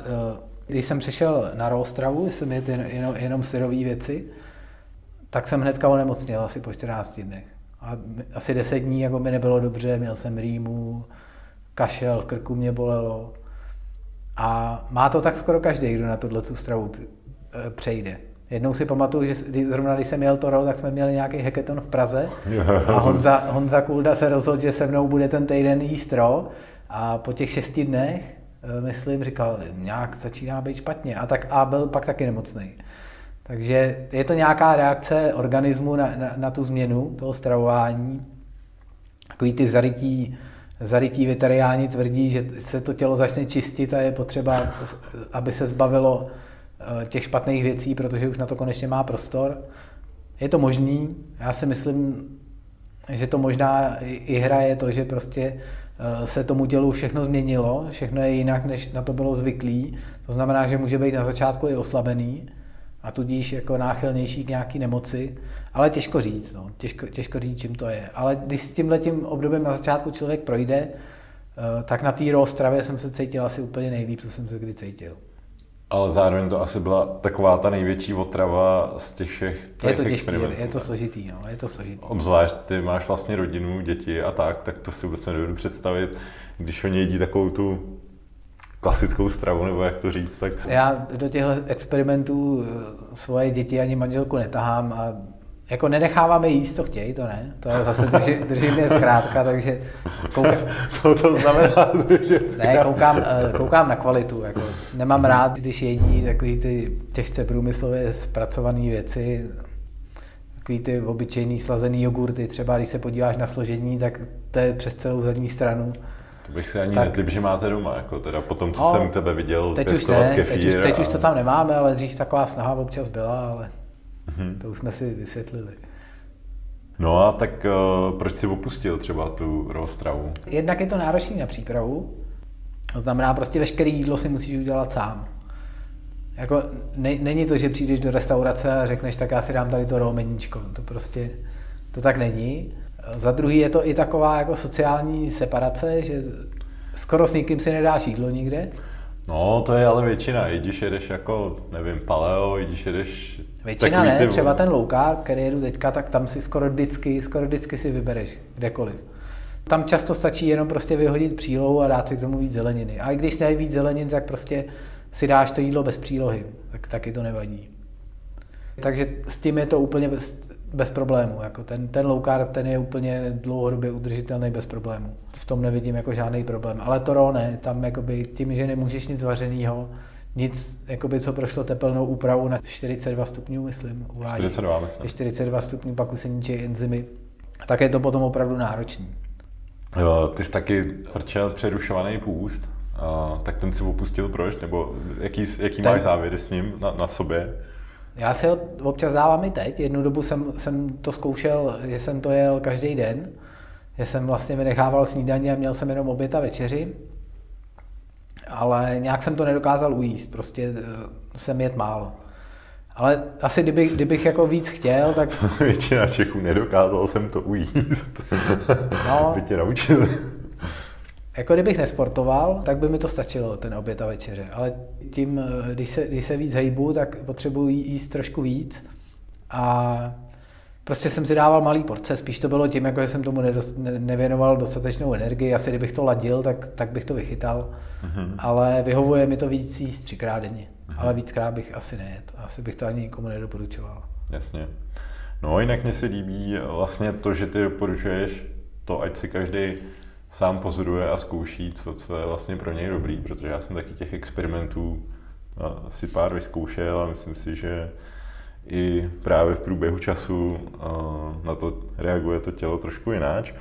když jsem přešel na rostravu, jsem jet jen, jenom, jenom syrové věci, tak jsem hnedka onemocněl asi po 14 dnech. A asi 10 dní jako mi nebylo dobře, měl jsem rýmu, kašel, krku mě bolelo. A má to tak skoro každý, kdo na tuhle stravu e, přejde. Jednou si pamatuju, že zrovna když jsem jel to tak jsme měli nějaký hackathon v Praze a Honza, Honza Kulda se rozhodl, že se mnou bude ten týden jíst ro a po těch šesti dnech, e, myslím, říkal, nějak začíná být špatně a tak a byl pak taky nemocný. Takže je to nějaká reakce organismu na, na, na tu změnu toho stravování. Takový ty zarytí zarytí veteriáni tvrdí, že se to tělo začne čistit a je potřeba, aby se zbavilo eh, těch špatných věcí, protože už na to konečně má prostor. Je to možný, já si myslím, že to možná i hraje to, že prostě eh, se tomu tělu všechno změnilo, všechno je jinak, než na to bylo zvyklý. To znamená, že může být na začátku i oslabený a tudíž jako náchylnější k nějaký nemoci, ale těžko říct, no. těžko, těžko říct, čím to je. Ale když s tímhle tím obdobím na začátku člověk projde, eh, tak na té stravě jsem se cítil asi úplně nejlíp, co jsem se kdy cítil. Ale zároveň to asi byla taková ta největší otrava z těch všech Je to těžký, je, je to složitý, no, je to složitý. Obzvlášť ty máš vlastně rodinu, děti a tak, tak to si vůbec nedovedu představit, když oni jedí takovou tu klasickou stravu, nebo jak to říct. Tak... Já do těchto experimentů eh, svoje děti ani manželku netahám a jako nenecháváme jíst, co chtějí, to ne. To je zase drží, držím je zkrátka, takže koukám... Co to znamená držet Ne, koukám, eh, koukám na kvalitu. Jako. Nemám rád, když jedí takový ty těžce průmyslově zpracované věci, takový ty obyčejný slazený jogurty, třeba když se podíváš na složení, tak to je přes celou zadní stranu. To bych si ani tak... netyp, že máte doma, jako teda po tom, co no, jsem tebe viděl, teď už ne, teď, už, teď a... už to tam nemáme, ale dřív taková snaha občas byla, ale mm-hmm. to už jsme si vysvětlili. No a tak uh, proč jsi opustil třeba tu roztravu? Jednak je to náročný na přípravu, to znamená prostě veškeré jídlo si musíš udělat sám. Jako, ne, není to, že přijdeš do restaurace a řekneš, tak já si dám tady to romeníčko. To prostě, to tak není. Za druhý je to i taková jako sociální separace, že skoro s nikým si nedáš jídlo nikde. No, to je ale většina. I když jedeš jako, nevím, paleo, i když jedeš... Většina ne, ty... třeba ten carb, který jedu teďka, tak tam si skoro vždycky, skoro vždycky si vybereš, kdekoliv. Tam často stačí jenom prostě vyhodit přílohu a dát si k tomu víc zeleniny. A i když ne víc zeleniny, tak prostě si dáš to jídlo bez přílohy, tak taky to nevadí. Takže s tím je to úplně bez problému. Jako ten, ten low carb, ten je úplně dlouhodobě udržitelný bez problému. V tom nevidím jako žádný problém. Ale to raw ne, tam jakoby tím, že nemůžeš nic vařeného, nic, jakoby, co prošlo tepelnou úpravu na 42 stupňů, myslím, uvádí. 42, myslím. 42 stupňů, pak už se ničí enzymy, tak je to potom opravdu náročný. Jo, ty jsi taky vrčel přerušovaný půst, a, tak ten si opustil proč? Nebo jaký, jaký ten, máš závěry s ním na, na sobě? Já si ho občas dávám i teď. Jednu dobu jsem, jsem to zkoušel, že jsem to jel každý den. Že jsem vlastně vynechával snídaně a měl jsem jenom oběd a večeři. Ale nějak jsem to nedokázal ujíst. Prostě eh, jsem jet málo. Ale asi kdybych, kdybych jako víc chtěl, tak... Většina Čechů nedokázal jsem to ujíst. No, By tě naučili. Jako kdybych nesportoval, tak by mi to stačilo, ten oběd a večeře. Ale tím, eh, když se, když se víc hejbu, tak potřebuji jíst trošku víc. A prostě jsem si dával malý porce, spíš to bylo tím, jako že jsem tomu nedost, ne, nevěnoval dostatečnou energii. Asi kdybych to ladil, tak, tak bych to vychytal. Uh-huh. Ale vyhovuje mi to víc jíst třikrát denně. Uh-huh. Ale víckrát bych asi nejet. Asi bych to ani nikomu nedoporučoval. Jasně. No jinak mě se líbí vlastně to, že ty doporučuješ to, ať si každý sám pozoruje a zkouší, co, co je vlastně pro něj dobrý, protože já jsem taky těch experimentů si pár vyzkoušel a myslím si, že i právě v průběhu času na to reaguje to tělo trošku jináč.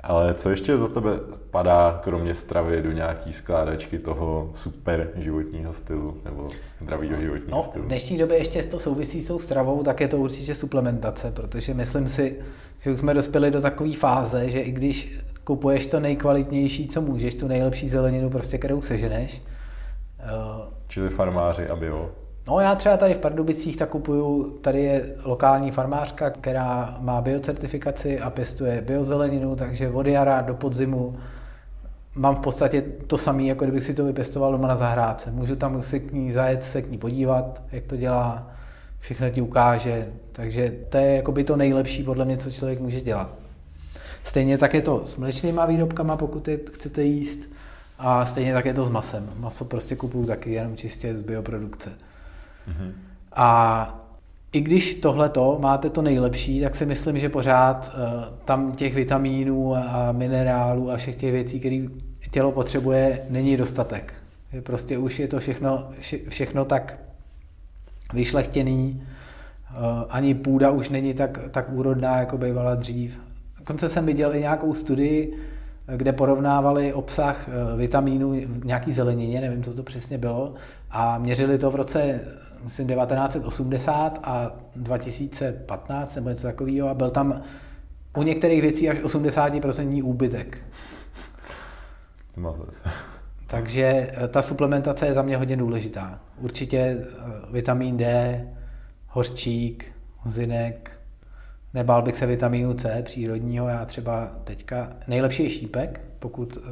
Ale co ještě za tebe padá, kromě stravy, do nějaký skládačky toho super životního stylu nebo zdravého životního no, stylu? V dnešní době ještě to souvisí s tou stravou, tak je to určitě suplementace, protože myslím si, že už jsme dospěli do takové fáze, že i když kupuješ to nejkvalitnější, co můžeš, tu nejlepší zeleninu, prostě, kterou seženeš. Eh, Čili farmáři a bio. No já třeba tady v Pardubicích tak kupuju, tady je lokální farmářka, která má biocertifikaci a pěstuje biozeleninu, takže od jara do podzimu mám v podstatě to samé, jako kdybych si to vypěstoval doma na zahrádce. Můžu tam si k ní zajet, se k ní podívat, jak to dělá, všechno ti ukáže. Takže to je jakoby to nejlepší podle mě, co člověk může dělat. Stejně tak je to s mlečnýma výrobkama, pokud je chcete jíst. A stejně tak je to s masem. Maso prostě kupuju taky jenom čistě z bioprodukce. Mm-hmm. A i když tohle to máte to nejlepší, tak si myslím, že pořád uh, tam těch vitamínů a minerálů a všech těch věcí, které tělo potřebuje, není dostatek. Je prostě už je to všechno, všechno tak vyšlechtěný, uh, ani půda už není tak, tak úrodná, jako bývala dřív. Dokonce jsem viděl i nějakou studii, kde porovnávali obsah eh, vitamínů v nějaký zelenině, nevím, co to přesně bylo, a měřili to v roce myslím 1980 a 2015 nebo něco takového a byl tam u některých věcí až 80% úbytek. Takže eh, ta suplementace je za mě hodně důležitá. Určitě eh, vitamin D, hořčík, zinek, Nebál bych se vitamínu C přírodního, já třeba teďka, nejlepší je šípek, pokud uh,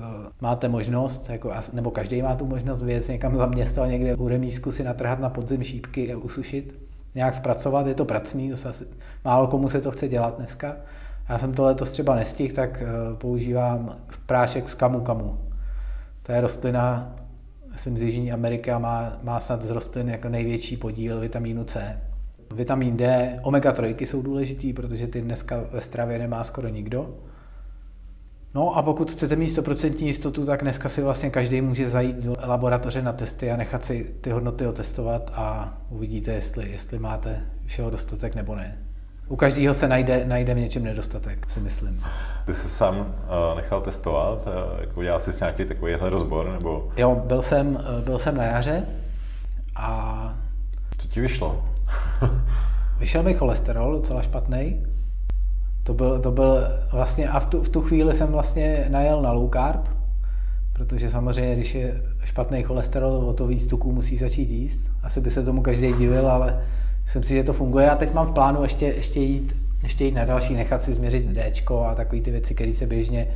máte možnost, jako, nebo každý má tu možnost věc někam za město a někde u remísku si natrhat na podzim šípky a usušit, nějak zpracovat, je to pracný, to se asi, málo komu se to chce dělat dneska. Já jsem to letos třeba nestihl, tak uh, používám prášek z kamu kamu. To je rostlina, myslím z Jižní Ameriky a má, má snad z rostlin jako největší podíl vitamínu C. Vitamin D, omega-3 jsou důležitý, protože ty dneska ve stravě nemá skoro nikdo. No a pokud chcete mít 100% jistotu, tak dneska si vlastně každý může zajít do laboratoře na testy a nechat si ty hodnoty otestovat a uvidíte, jestli, jestli máte všeho dostatek nebo ne. U každého se najde, najde v něčem nedostatek, si myslím. Ty jsi sám uh, nechal testovat? Uh, jako dělal jsi nějaký takovýhle rozbor? Nebo... Jo, byl jsem, uh, byl jsem na jaře a... Co ti vyšlo? Vyšel mi cholesterol docela špatný. To byl, to byl vlastně, a v tu, v tu chvíli jsem vlastně najel na low carb, protože samozřejmě, když je špatný cholesterol, o to víc tuků musí začít jíst. Asi by se tomu každý divil, ale myslím si, že to funguje. A teď mám v plánu ještě, ještě, jít, ještě jít na další, nechat si změřit D a takové ty věci, které se běžně,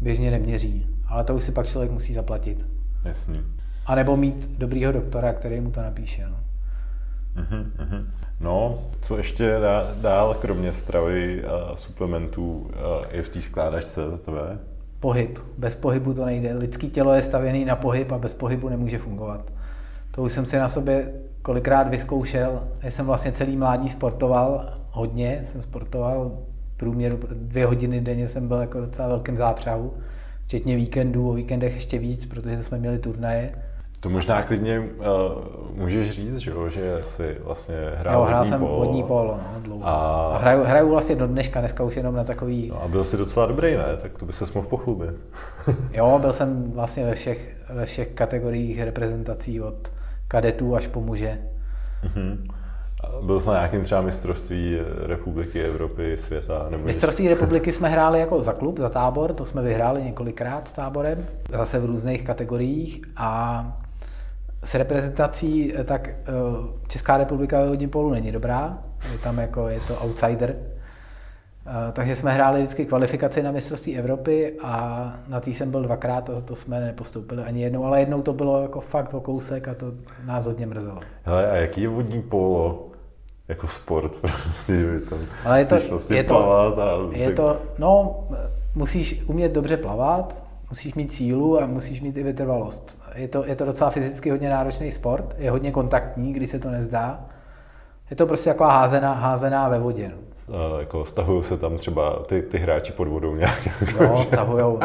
běžně neměří. Ale to už si pak člověk musí zaplatit. Jasně. A nebo mít dobrýho doktora, který mu to napíše. No. Uh-huh, No, co ještě dál, kromě stravy a suplementů je v té skládačce za tebe? Pohyb. Bez pohybu to nejde. Lidský tělo je stavěné na pohyb a bez pohybu nemůže fungovat. To už jsem si na sobě kolikrát vyzkoušel. Já jsem vlastně celý mládí sportoval, hodně jsem sportoval, průměru dvě hodiny denně jsem byl jako docela velkým zápřahu, včetně víkendů, o víkendech ještě víc, protože jsme měli turnaje. To možná klidně uh, můžeš říct, že, jo, že jsi vlastně hrál jo, hrál jsem polo. vodní polo, no, dlouho. A... a hraju, hraju, vlastně do dneška, dneska už jenom na takový... No a byl jsi docela dobrý, ne? Tak to by se mohl pochlubit. jo, byl jsem vlastně ve všech, ve všech kategoriích reprezentací od kadetů až po muže. Uh-huh. byl jsi na nějakém třeba mistrovství republiky, Evropy, světa? Nebo mistrovství republiky jsme hráli jako za klub, za tábor, to jsme vyhráli několikrát s táborem, zase v různých kategoriích a s reprezentací, tak eh, Česká republika ve hodně polu není dobrá, je tam jako, je to outsider, eh, takže jsme hráli vždycky kvalifikaci na mistrovství Evropy a na tý jsem byl dvakrát, to, to jsme nepostoupili ani jednou, ale jednou to bylo jako fakt o kousek a to nás hodně mrzelo. Hele, a jaký je vodní polo jako sport? Prostě, že tam ale je to, vlastně je to, plavat a je to, no, musíš umět dobře plavat, musíš mít sílu a musíš mít i vytrvalost. Je to, je to docela fyzicky hodně náročný sport, je hodně kontaktní, když se to nezdá. Je to prostě jako házená, házená ve vodě. No. A jako stahují se tam třeba ty, ty hráči pod vodou nějak? Jako no, stahujou.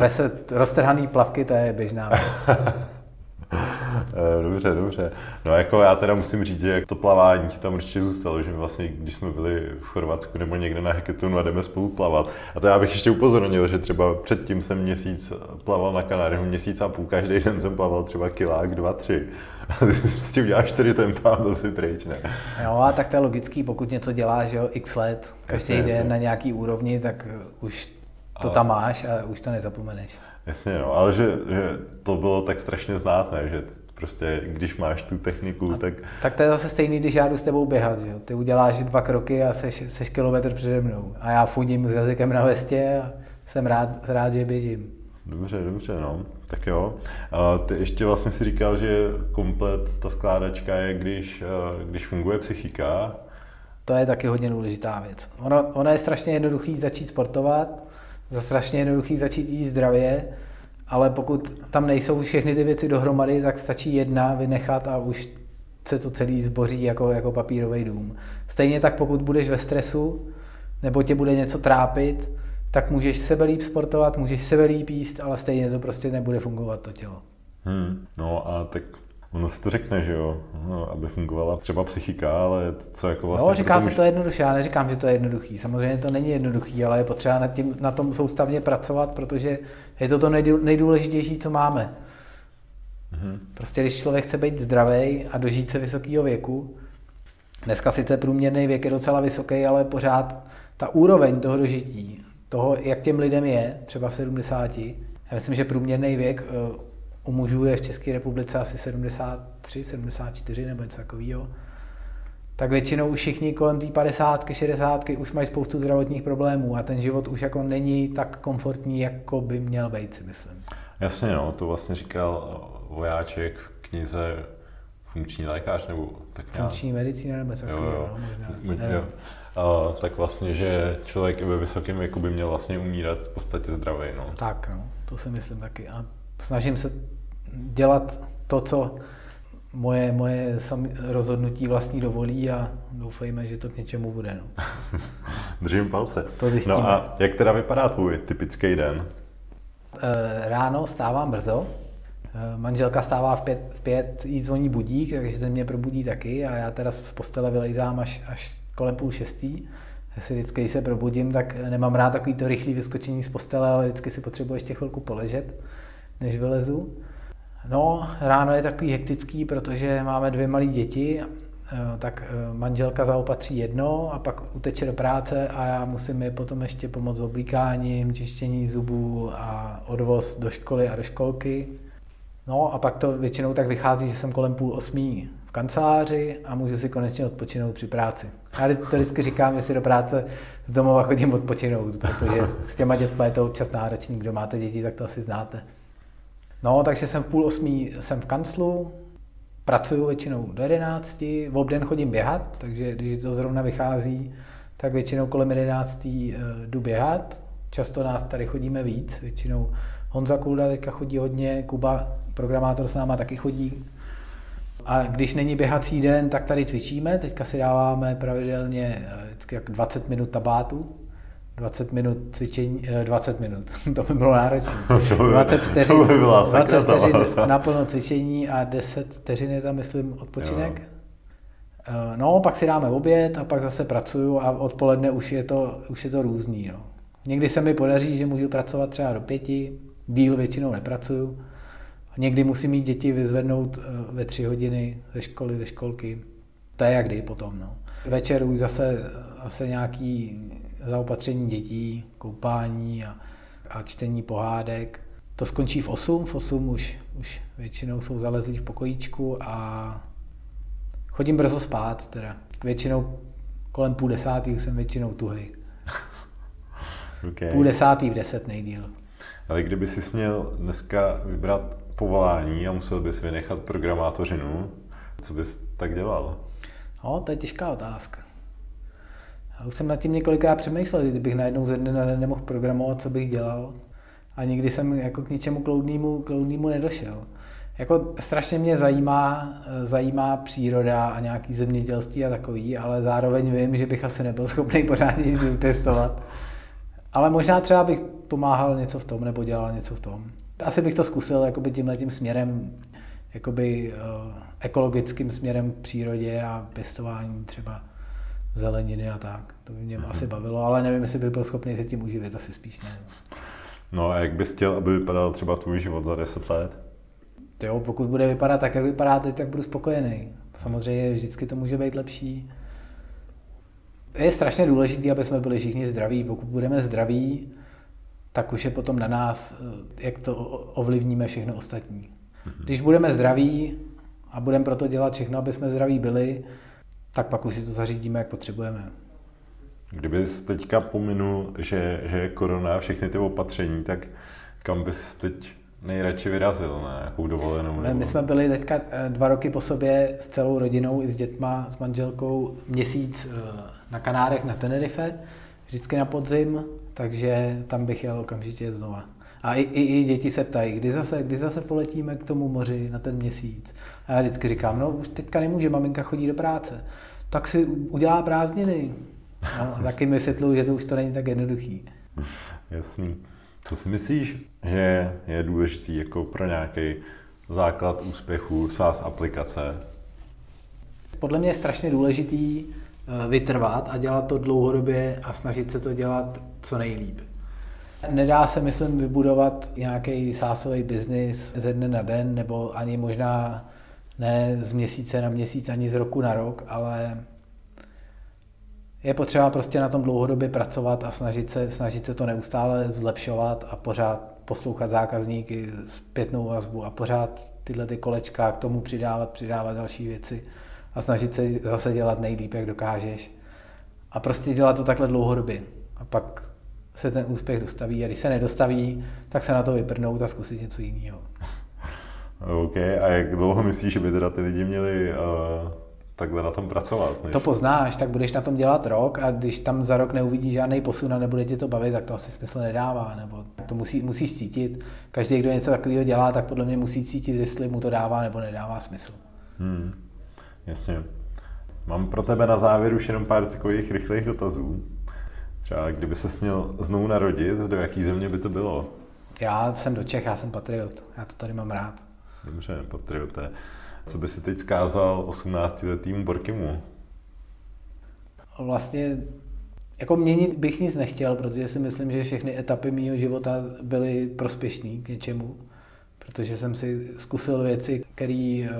No. se roztrhaný plavky, to je běžná věc. Eh, dobře, dobře. No jako já teda musím říct, že to plavání ti tam určitě zůstalo, že vlastně, když jsme byli v Chorvatsku nebo někde na heketonu a jdeme spolu plavat. A to já bych ještě upozornil, že třeba předtím jsem měsíc plaval na Kanáriu, měsíc a půl, každý den jsem plaval třeba kilák, dva, tři. A ty prostě uděláš čtyři tempa a to si pryč, ne? Jo, a tak to je logický, pokud něco děláš, jo, x let, každý jasně, den jasně. na nějaký úrovni, tak už to tam máš a už to nezapomeneš. Jasně, no, ale že, že to bylo tak strašně znátné, že prostě když máš tu techniku, a, tak... Tak to je zase stejný, když já jdu s tebou běhat, že jo? Ty uděláš dva kroky a seš, seš kilometr přede mnou. A já fudím s jazykem na vestě a jsem rád, rád že běžím. Dobře, dobře, no. Tak jo. A ty ještě vlastně si říkal, že komplet ta skládačka je, když, když funguje psychika. To je taky hodně důležitá věc. Ono, ono je strašně jednoduchý začít sportovat, za strašně jednoduchý začít jíst zdravě, ale pokud tam nejsou všechny ty věci dohromady, tak stačí jedna vynechat a už se to celý zboří jako, jako papírový dům. Stejně tak pokud budeš ve stresu, nebo tě bude něco trápit, tak můžeš sebe líp sportovat, můžeš sebe líp jíst, ale stejně to prostě nebude fungovat to tělo. Hmm, no a tak Ono si to řekne, že jo, no, aby fungovala třeba psychika, ale co jako vlastně... No, říká se to jednoduše, já neříkám, že to je jednoduchý. Samozřejmě to není jednoduchý, ale je potřeba na, tím, na tom soustavně pracovat, protože je to to nejdůležitější, co máme. Mm-hmm. Prostě když člověk chce být zdravý a dožít se vysokého věku, dneska sice průměrný věk je docela vysoký, ale pořád ta úroveň toho dožití, toho, jak těm lidem je, třeba v 70, já myslím, že průměrný věk eh, u mužů je v České republice asi 73, 74 nebo něco takového, tak většinou už všichni kolem té 50, 60 už mají spoustu zdravotních problémů a ten život už jako není tak komfortní, jako by měl být, si myslím. Jasně, no, to vlastně říkal vojáček v knize funkční lékař nebo tak nějak. Funkční medicína nebo takový, jo, jo. No, možná. Jo. A, tak vlastně, že člověk ve vysokém věku by měl vlastně umírat v podstatě zdravý. No. Tak, no, to si myslím taky. A snažím se dělat to, co moje, moje rozhodnutí vlastní dovolí a doufejme, že to k něčemu bude. No. Držím palce. To no a jak teda vypadá tvůj typický den? Eh, ráno stávám brzo. Eh, manželka stává v pět, v pět jí zvoní budík, takže ten mě probudí taky a já teda z postele vylejzám až, až kolem půl šestý. Já si vždycky, když se probudím, tak nemám rád takový to rychlé vyskočení z postele, ale vždycky si potřebuji ještě chvilku poležet, než vylezu. No, ráno je takový hektický, protože máme dvě malé děti, eh, tak eh, manželka zaopatří jedno a pak uteče do práce a já musím je potom ještě pomoct s oblíkáním, čištění zubů a odvoz do školy a do školky. No a pak to většinou tak vychází, že jsem kolem půl osmí v kanceláři a můžu si konečně odpočinout při práci. Já to vždycky říkám, že si do práce z domova chodím odpočinout, protože s těma dětmi je to občas náročný. Kdo máte děti, tak to asi znáte. No, takže jsem v půl osmí jsem v kanclu, pracuju většinou do jedenácti, v obden chodím běhat, takže když to zrovna vychází, tak většinou kolem jedenáctí eh, jdu běhat. Často nás tady chodíme víc, většinou Honza Kulda teďka chodí hodně, Kuba, programátor s náma taky chodí. A když není běhací den, tak tady cvičíme. Teďka si dáváme pravidelně eh, vždycky jak 20 minut tabátu, 20 minut cvičení, 20 eh, minut, to by bylo náročné. 20 vteřin, to by byla 20 vteřin naplno cvičení a 10 vteřin je tam, myslím, odpočinek. Jo. Eh, no, pak si dáme oběd a pak zase pracuju a odpoledne už je to, už je to různý. No. Někdy se mi podaří, že můžu pracovat třeba do pěti, díl většinou nepracuju. Někdy musím mít děti vyzvednout eh, ve tři hodiny ze školy, ze školky. to je jak kdy potom. No. Večer už zase, zase nějaký zaopatření dětí, koupání a, a čtení pohádek. To skončí v 8, v 8 už, už většinou jsou zalezlí v pokojíčku a chodím brzo spát teda. Většinou kolem půl desátý jsem většinou tuhej. Okay. Půl desátý v deset nejdíl. Ale kdyby si měl dneska vybrat povolání a musel bys vynechat programátořinu, co bys tak dělal? No, to je těžká otázka. Já už jsem nad tím několikrát přemýšlel, kdybych najednou ze dne na den nemohl programovat, co bych dělal. A nikdy jsem jako k ničemu kloudnému, kloudnému nedošel. Jako strašně mě zajímá, zajímá příroda a nějaký zemědělství a takový, ale zároveň vím, že bych asi nebyl schopný pořádně nic vypěstovat. Ale možná třeba bych pomáhal něco v tom nebo dělal něco v tom. Asi bych to zkusil jakoby tímhle tím směrem, jakoby uh, ekologickým směrem k přírodě a pěstování třeba zeleniny a tak. To by mě mm-hmm. asi bavilo, ale nevím, jestli bych byl schopný se tím uživit, asi spíš ne. No a jak bys chtěl, aby vypadal třeba tvůj život za 10 let? Jo, pokud bude vypadat tak, jak vypadá teď, tak budu spokojený. Samozřejmě vždycky to může být lepší. Je strašně důležité, aby jsme byli všichni zdraví. Pokud budeme zdraví, tak už je potom na nás, eh, jak to ovlivníme všechno ostatní. Mhm. Když budeme zdraví a budeme proto dělat všechno, aby jsme zdraví byli, tak pak už si to zařídíme, jak potřebujeme. Kdyby teďka pominul, že, že je korona a všechny ty opatření, tak kam bys teď nejradši vyrazil na nějakou dovolenou? Nebo... My jsme byli teďka eh, dva roky po sobě s celou rodinou i s dětma, s manželkou měsíc eh, na Kanárech na Tenerife, vždycky na podzim, takže tam bych jel okamžitě znova. A i, i, i děti se ptají, kdy zase, kdy zase poletíme k tomu moři na ten měsíc. A já vždycky říkám, no už teďka nemůže, maminka chodí do práce. Tak si udělá prázdniny. No, a taky mi vysvětluju, že to už to není tak jednoduchý. Jasný. Co si myslíš, že je důležitý jako pro nějaký základ úspěchu SaaS aplikace? Podle mě je strašně důležitý eh, vytrvat a dělat to dlouhodobě a snažit se to dělat co nejlíp. Nedá se, myslím, vybudovat nějaký sásový biznis ze dne na den, nebo ani možná ne z měsíce na měsíc, ani z roku na rok, ale je potřeba prostě na tom dlouhodobě pracovat a snažit se, snažit se to neustále zlepšovat a pořád poslouchat zákazníky, zpětnou vazbu a pořád tyhle ty kolečka k tomu přidávat, přidávat další věci a snažit se zase dělat nejlíp, jak dokážeš. A prostě dělat to takhle dlouhodobě. A pak se ten úspěch dostaví a když se nedostaví, tak se na to vyprnout a zkusit něco jiného. OK, a jak dlouho myslíš, že by teda ty lidi měli uh, takhle na tom pracovat? Než... To poznáš, tak budeš na tom dělat rok a když tam za rok neuvidíš žádný posun a nebude tě to bavit, tak to asi smysl nedává. Nebo to musí, musíš cítit. Každý, kdo něco takového dělá, tak podle mě musí cítit, jestli mu to dává nebo nedává smysl. Hmm, jasně. Mám pro tebe na závěr už jenom pár takových rychlých dotazů. Třeba kdyby se směl znovu narodit, do jaký země by to bylo? Já jsem do Čech, já jsem patriot. Já to tady mám rád. Dobře, patrioté. Co by si teď zkázal 18-letým Borkimu? Vlastně jako měnit bych nic nechtěl, protože si myslím, že všechny etapy mého života byly prospěšné k něčemu, protože jsem si zkusil věci, které eh,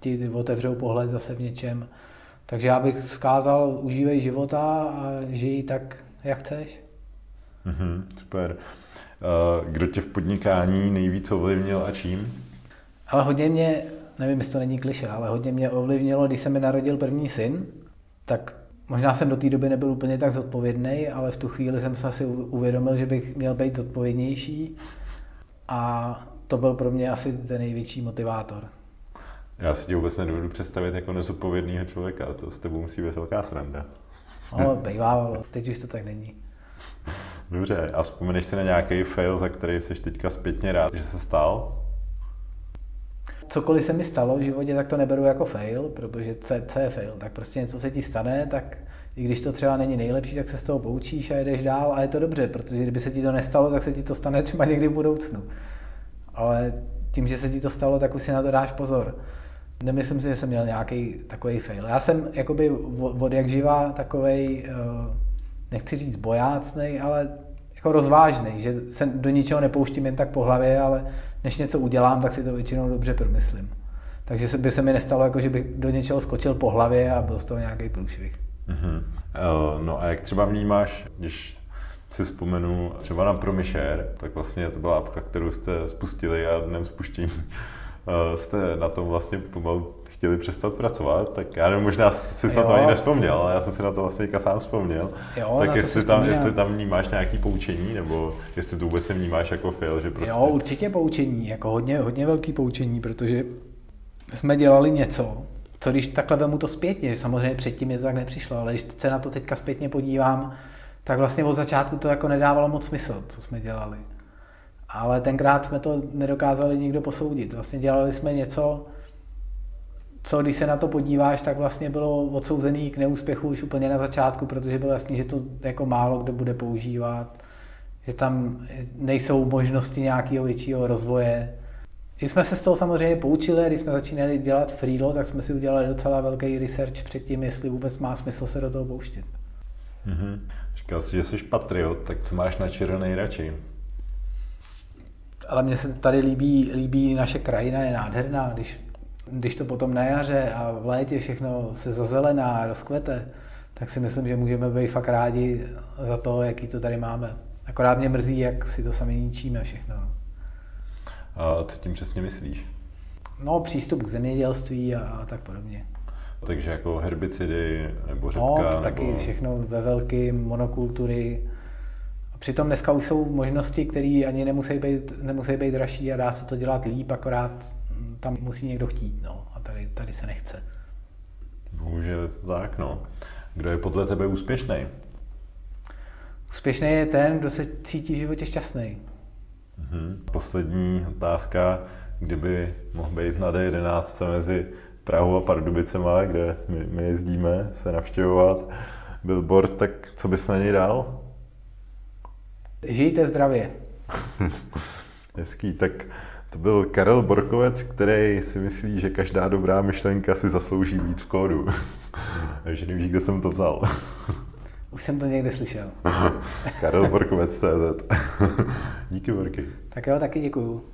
ti otevřou pohled zase v něčem. Takže já bych zkázal, užívej života a žij tak, jak chceš. Mm-hmm, super. Eh, kdo tě v podnikání nejvíc ovlivnil a čím? Ale hodně mě, nevím, jestli to není kliše, ale hodně mě ovlivnilo, když se mi narodil první syn, tak možná jsem do té doby nebyl úplně tak zodpovědný, ale v tu chvíli jsem se asi uvědomil, že bych měl být zodpovědnější a to byl pro mě asi ten největší motivátor. Já si tě vůbec nedovedu představit jako nezodpovědného člověka, to s tebou musí být velká sranda. No, bývalo, teď už to tak není. Dobře, a vzpomeneš si na nějaký fail, za který jsi teďka zpětně rád, že se stal? Cokoliv se mi stalo v životě, tak to neberu jako fail, protože co je, co je fail? Tak prostě něco se ti stane, tak i když to třeba není nejlepší, tak se z toho poučíš a jedeš dál a je to dobře, protože kdyby se ti to nestalo, tak se ti to stane třeba někdy v budoucnu. Ale tím, že se ti to stalo, tak už si na to dáš pozor. Nemyslím si, že jsem měl nějaký takový fail. Já jsem jakoby od jak živá takovej, eh, nechci říct bojácnej, ale jako rozvážný, že se do ničeho nepouštím jen tak po hlavě, ale než něco udělám, tak si to většinou dobře promyslím. Takže by se mi nestalo, jako že bych do něčeho skočil po hlavě a byl z toho nějaký průšvih. Mm-hmm. No a jak třeba vnímáš, když si vzpomenu třeba na Promišer, tak vlastně to byla apka, kterou jste spustili a dnem spuštění jste na tom vlastně pomalu chtěli přestat pracovat, tak já nevím, možná jsi se na to ani nespomněl, ale já jsem si na to vlastně sám vzpomněl. Jo, tak jestli tam, jestli tam vnímáš nějaký poučení, nebo jestli to vůbec nevnímáš jako fail, že prostě... Jo, určitě poučení, jako hodně, hodně velký poučení, protože jsme dělali něco, co když takhle vemu to zpětně, samozřejmě předtím je to tak nepřišlo, ale když se na to teďka zpětně podívám, tak vlastně od začátku to jako nedávalo moc smysl, co jsme dělali. Ale tenkrát jsme to nedokázali nikdo posoudit. Vlastně dělali jsme něco, co když se na to podíváš, tak vlastně bylo odsouzený k neúspěchu už úplně na začátku, protože bylo jasný, že to jako málo kdo bude používat, že tam nejsou možnosti nějakého většího rozvoje. Když jsme se z toho samozřejmě poučili, když jsme začínali dělat freelo, tak jsme si udělali docela velký research předtím, jestli vůbec má smysl se do toho pouštět. Mm-hmm. Říkal jsi, že jsi patriot, tak co máš na čero nejradši? Ale mně se tady líbí, líbí naše krajina, je nádherná, když když to potom na jaře a v létě všechno se zazelená, rozkvete, tak si myslím, že můžeme být fakt rádi za to, jaký to tady máme. Akorát mě mrzí, jak si to sami ničíme všechno. A co tím přesně myslíš? No, přístup k zemědělství a, a tak podobně. Takže jako herbicidy nebo řepka? No, to nebo... taky všechno ve velkým, monokultury. Přitom dneska už jsou možnosti, které ani nemusí být, nemusí být dražší a dá se to dělat líp, akorát tam musí někdo chtít, no, a tady, tady se nechce. Bohužel je to tak, no. Kdo je podle tebe úspěšný? Úspěšný je ten, kdo se cítí v životě šťastný. Mhm. Poslední otázka, kdyby mohl být na D11 mezi Prahou a Pardubicema, kde my, my jezdíme se navštěvovat, billboard, tak co bys na něj dal? Žijte zdravě. Hezký, tak to byl Karel Borkovec, který si myslí, že každá dobrá myšlenka si zaslouží být v kódu. Takže nevíš, kde jsem to vzal. Už jsem to někde slyšel. Karel Borkovec CZ. Díky, Borky. Tak jo, taky děkuju.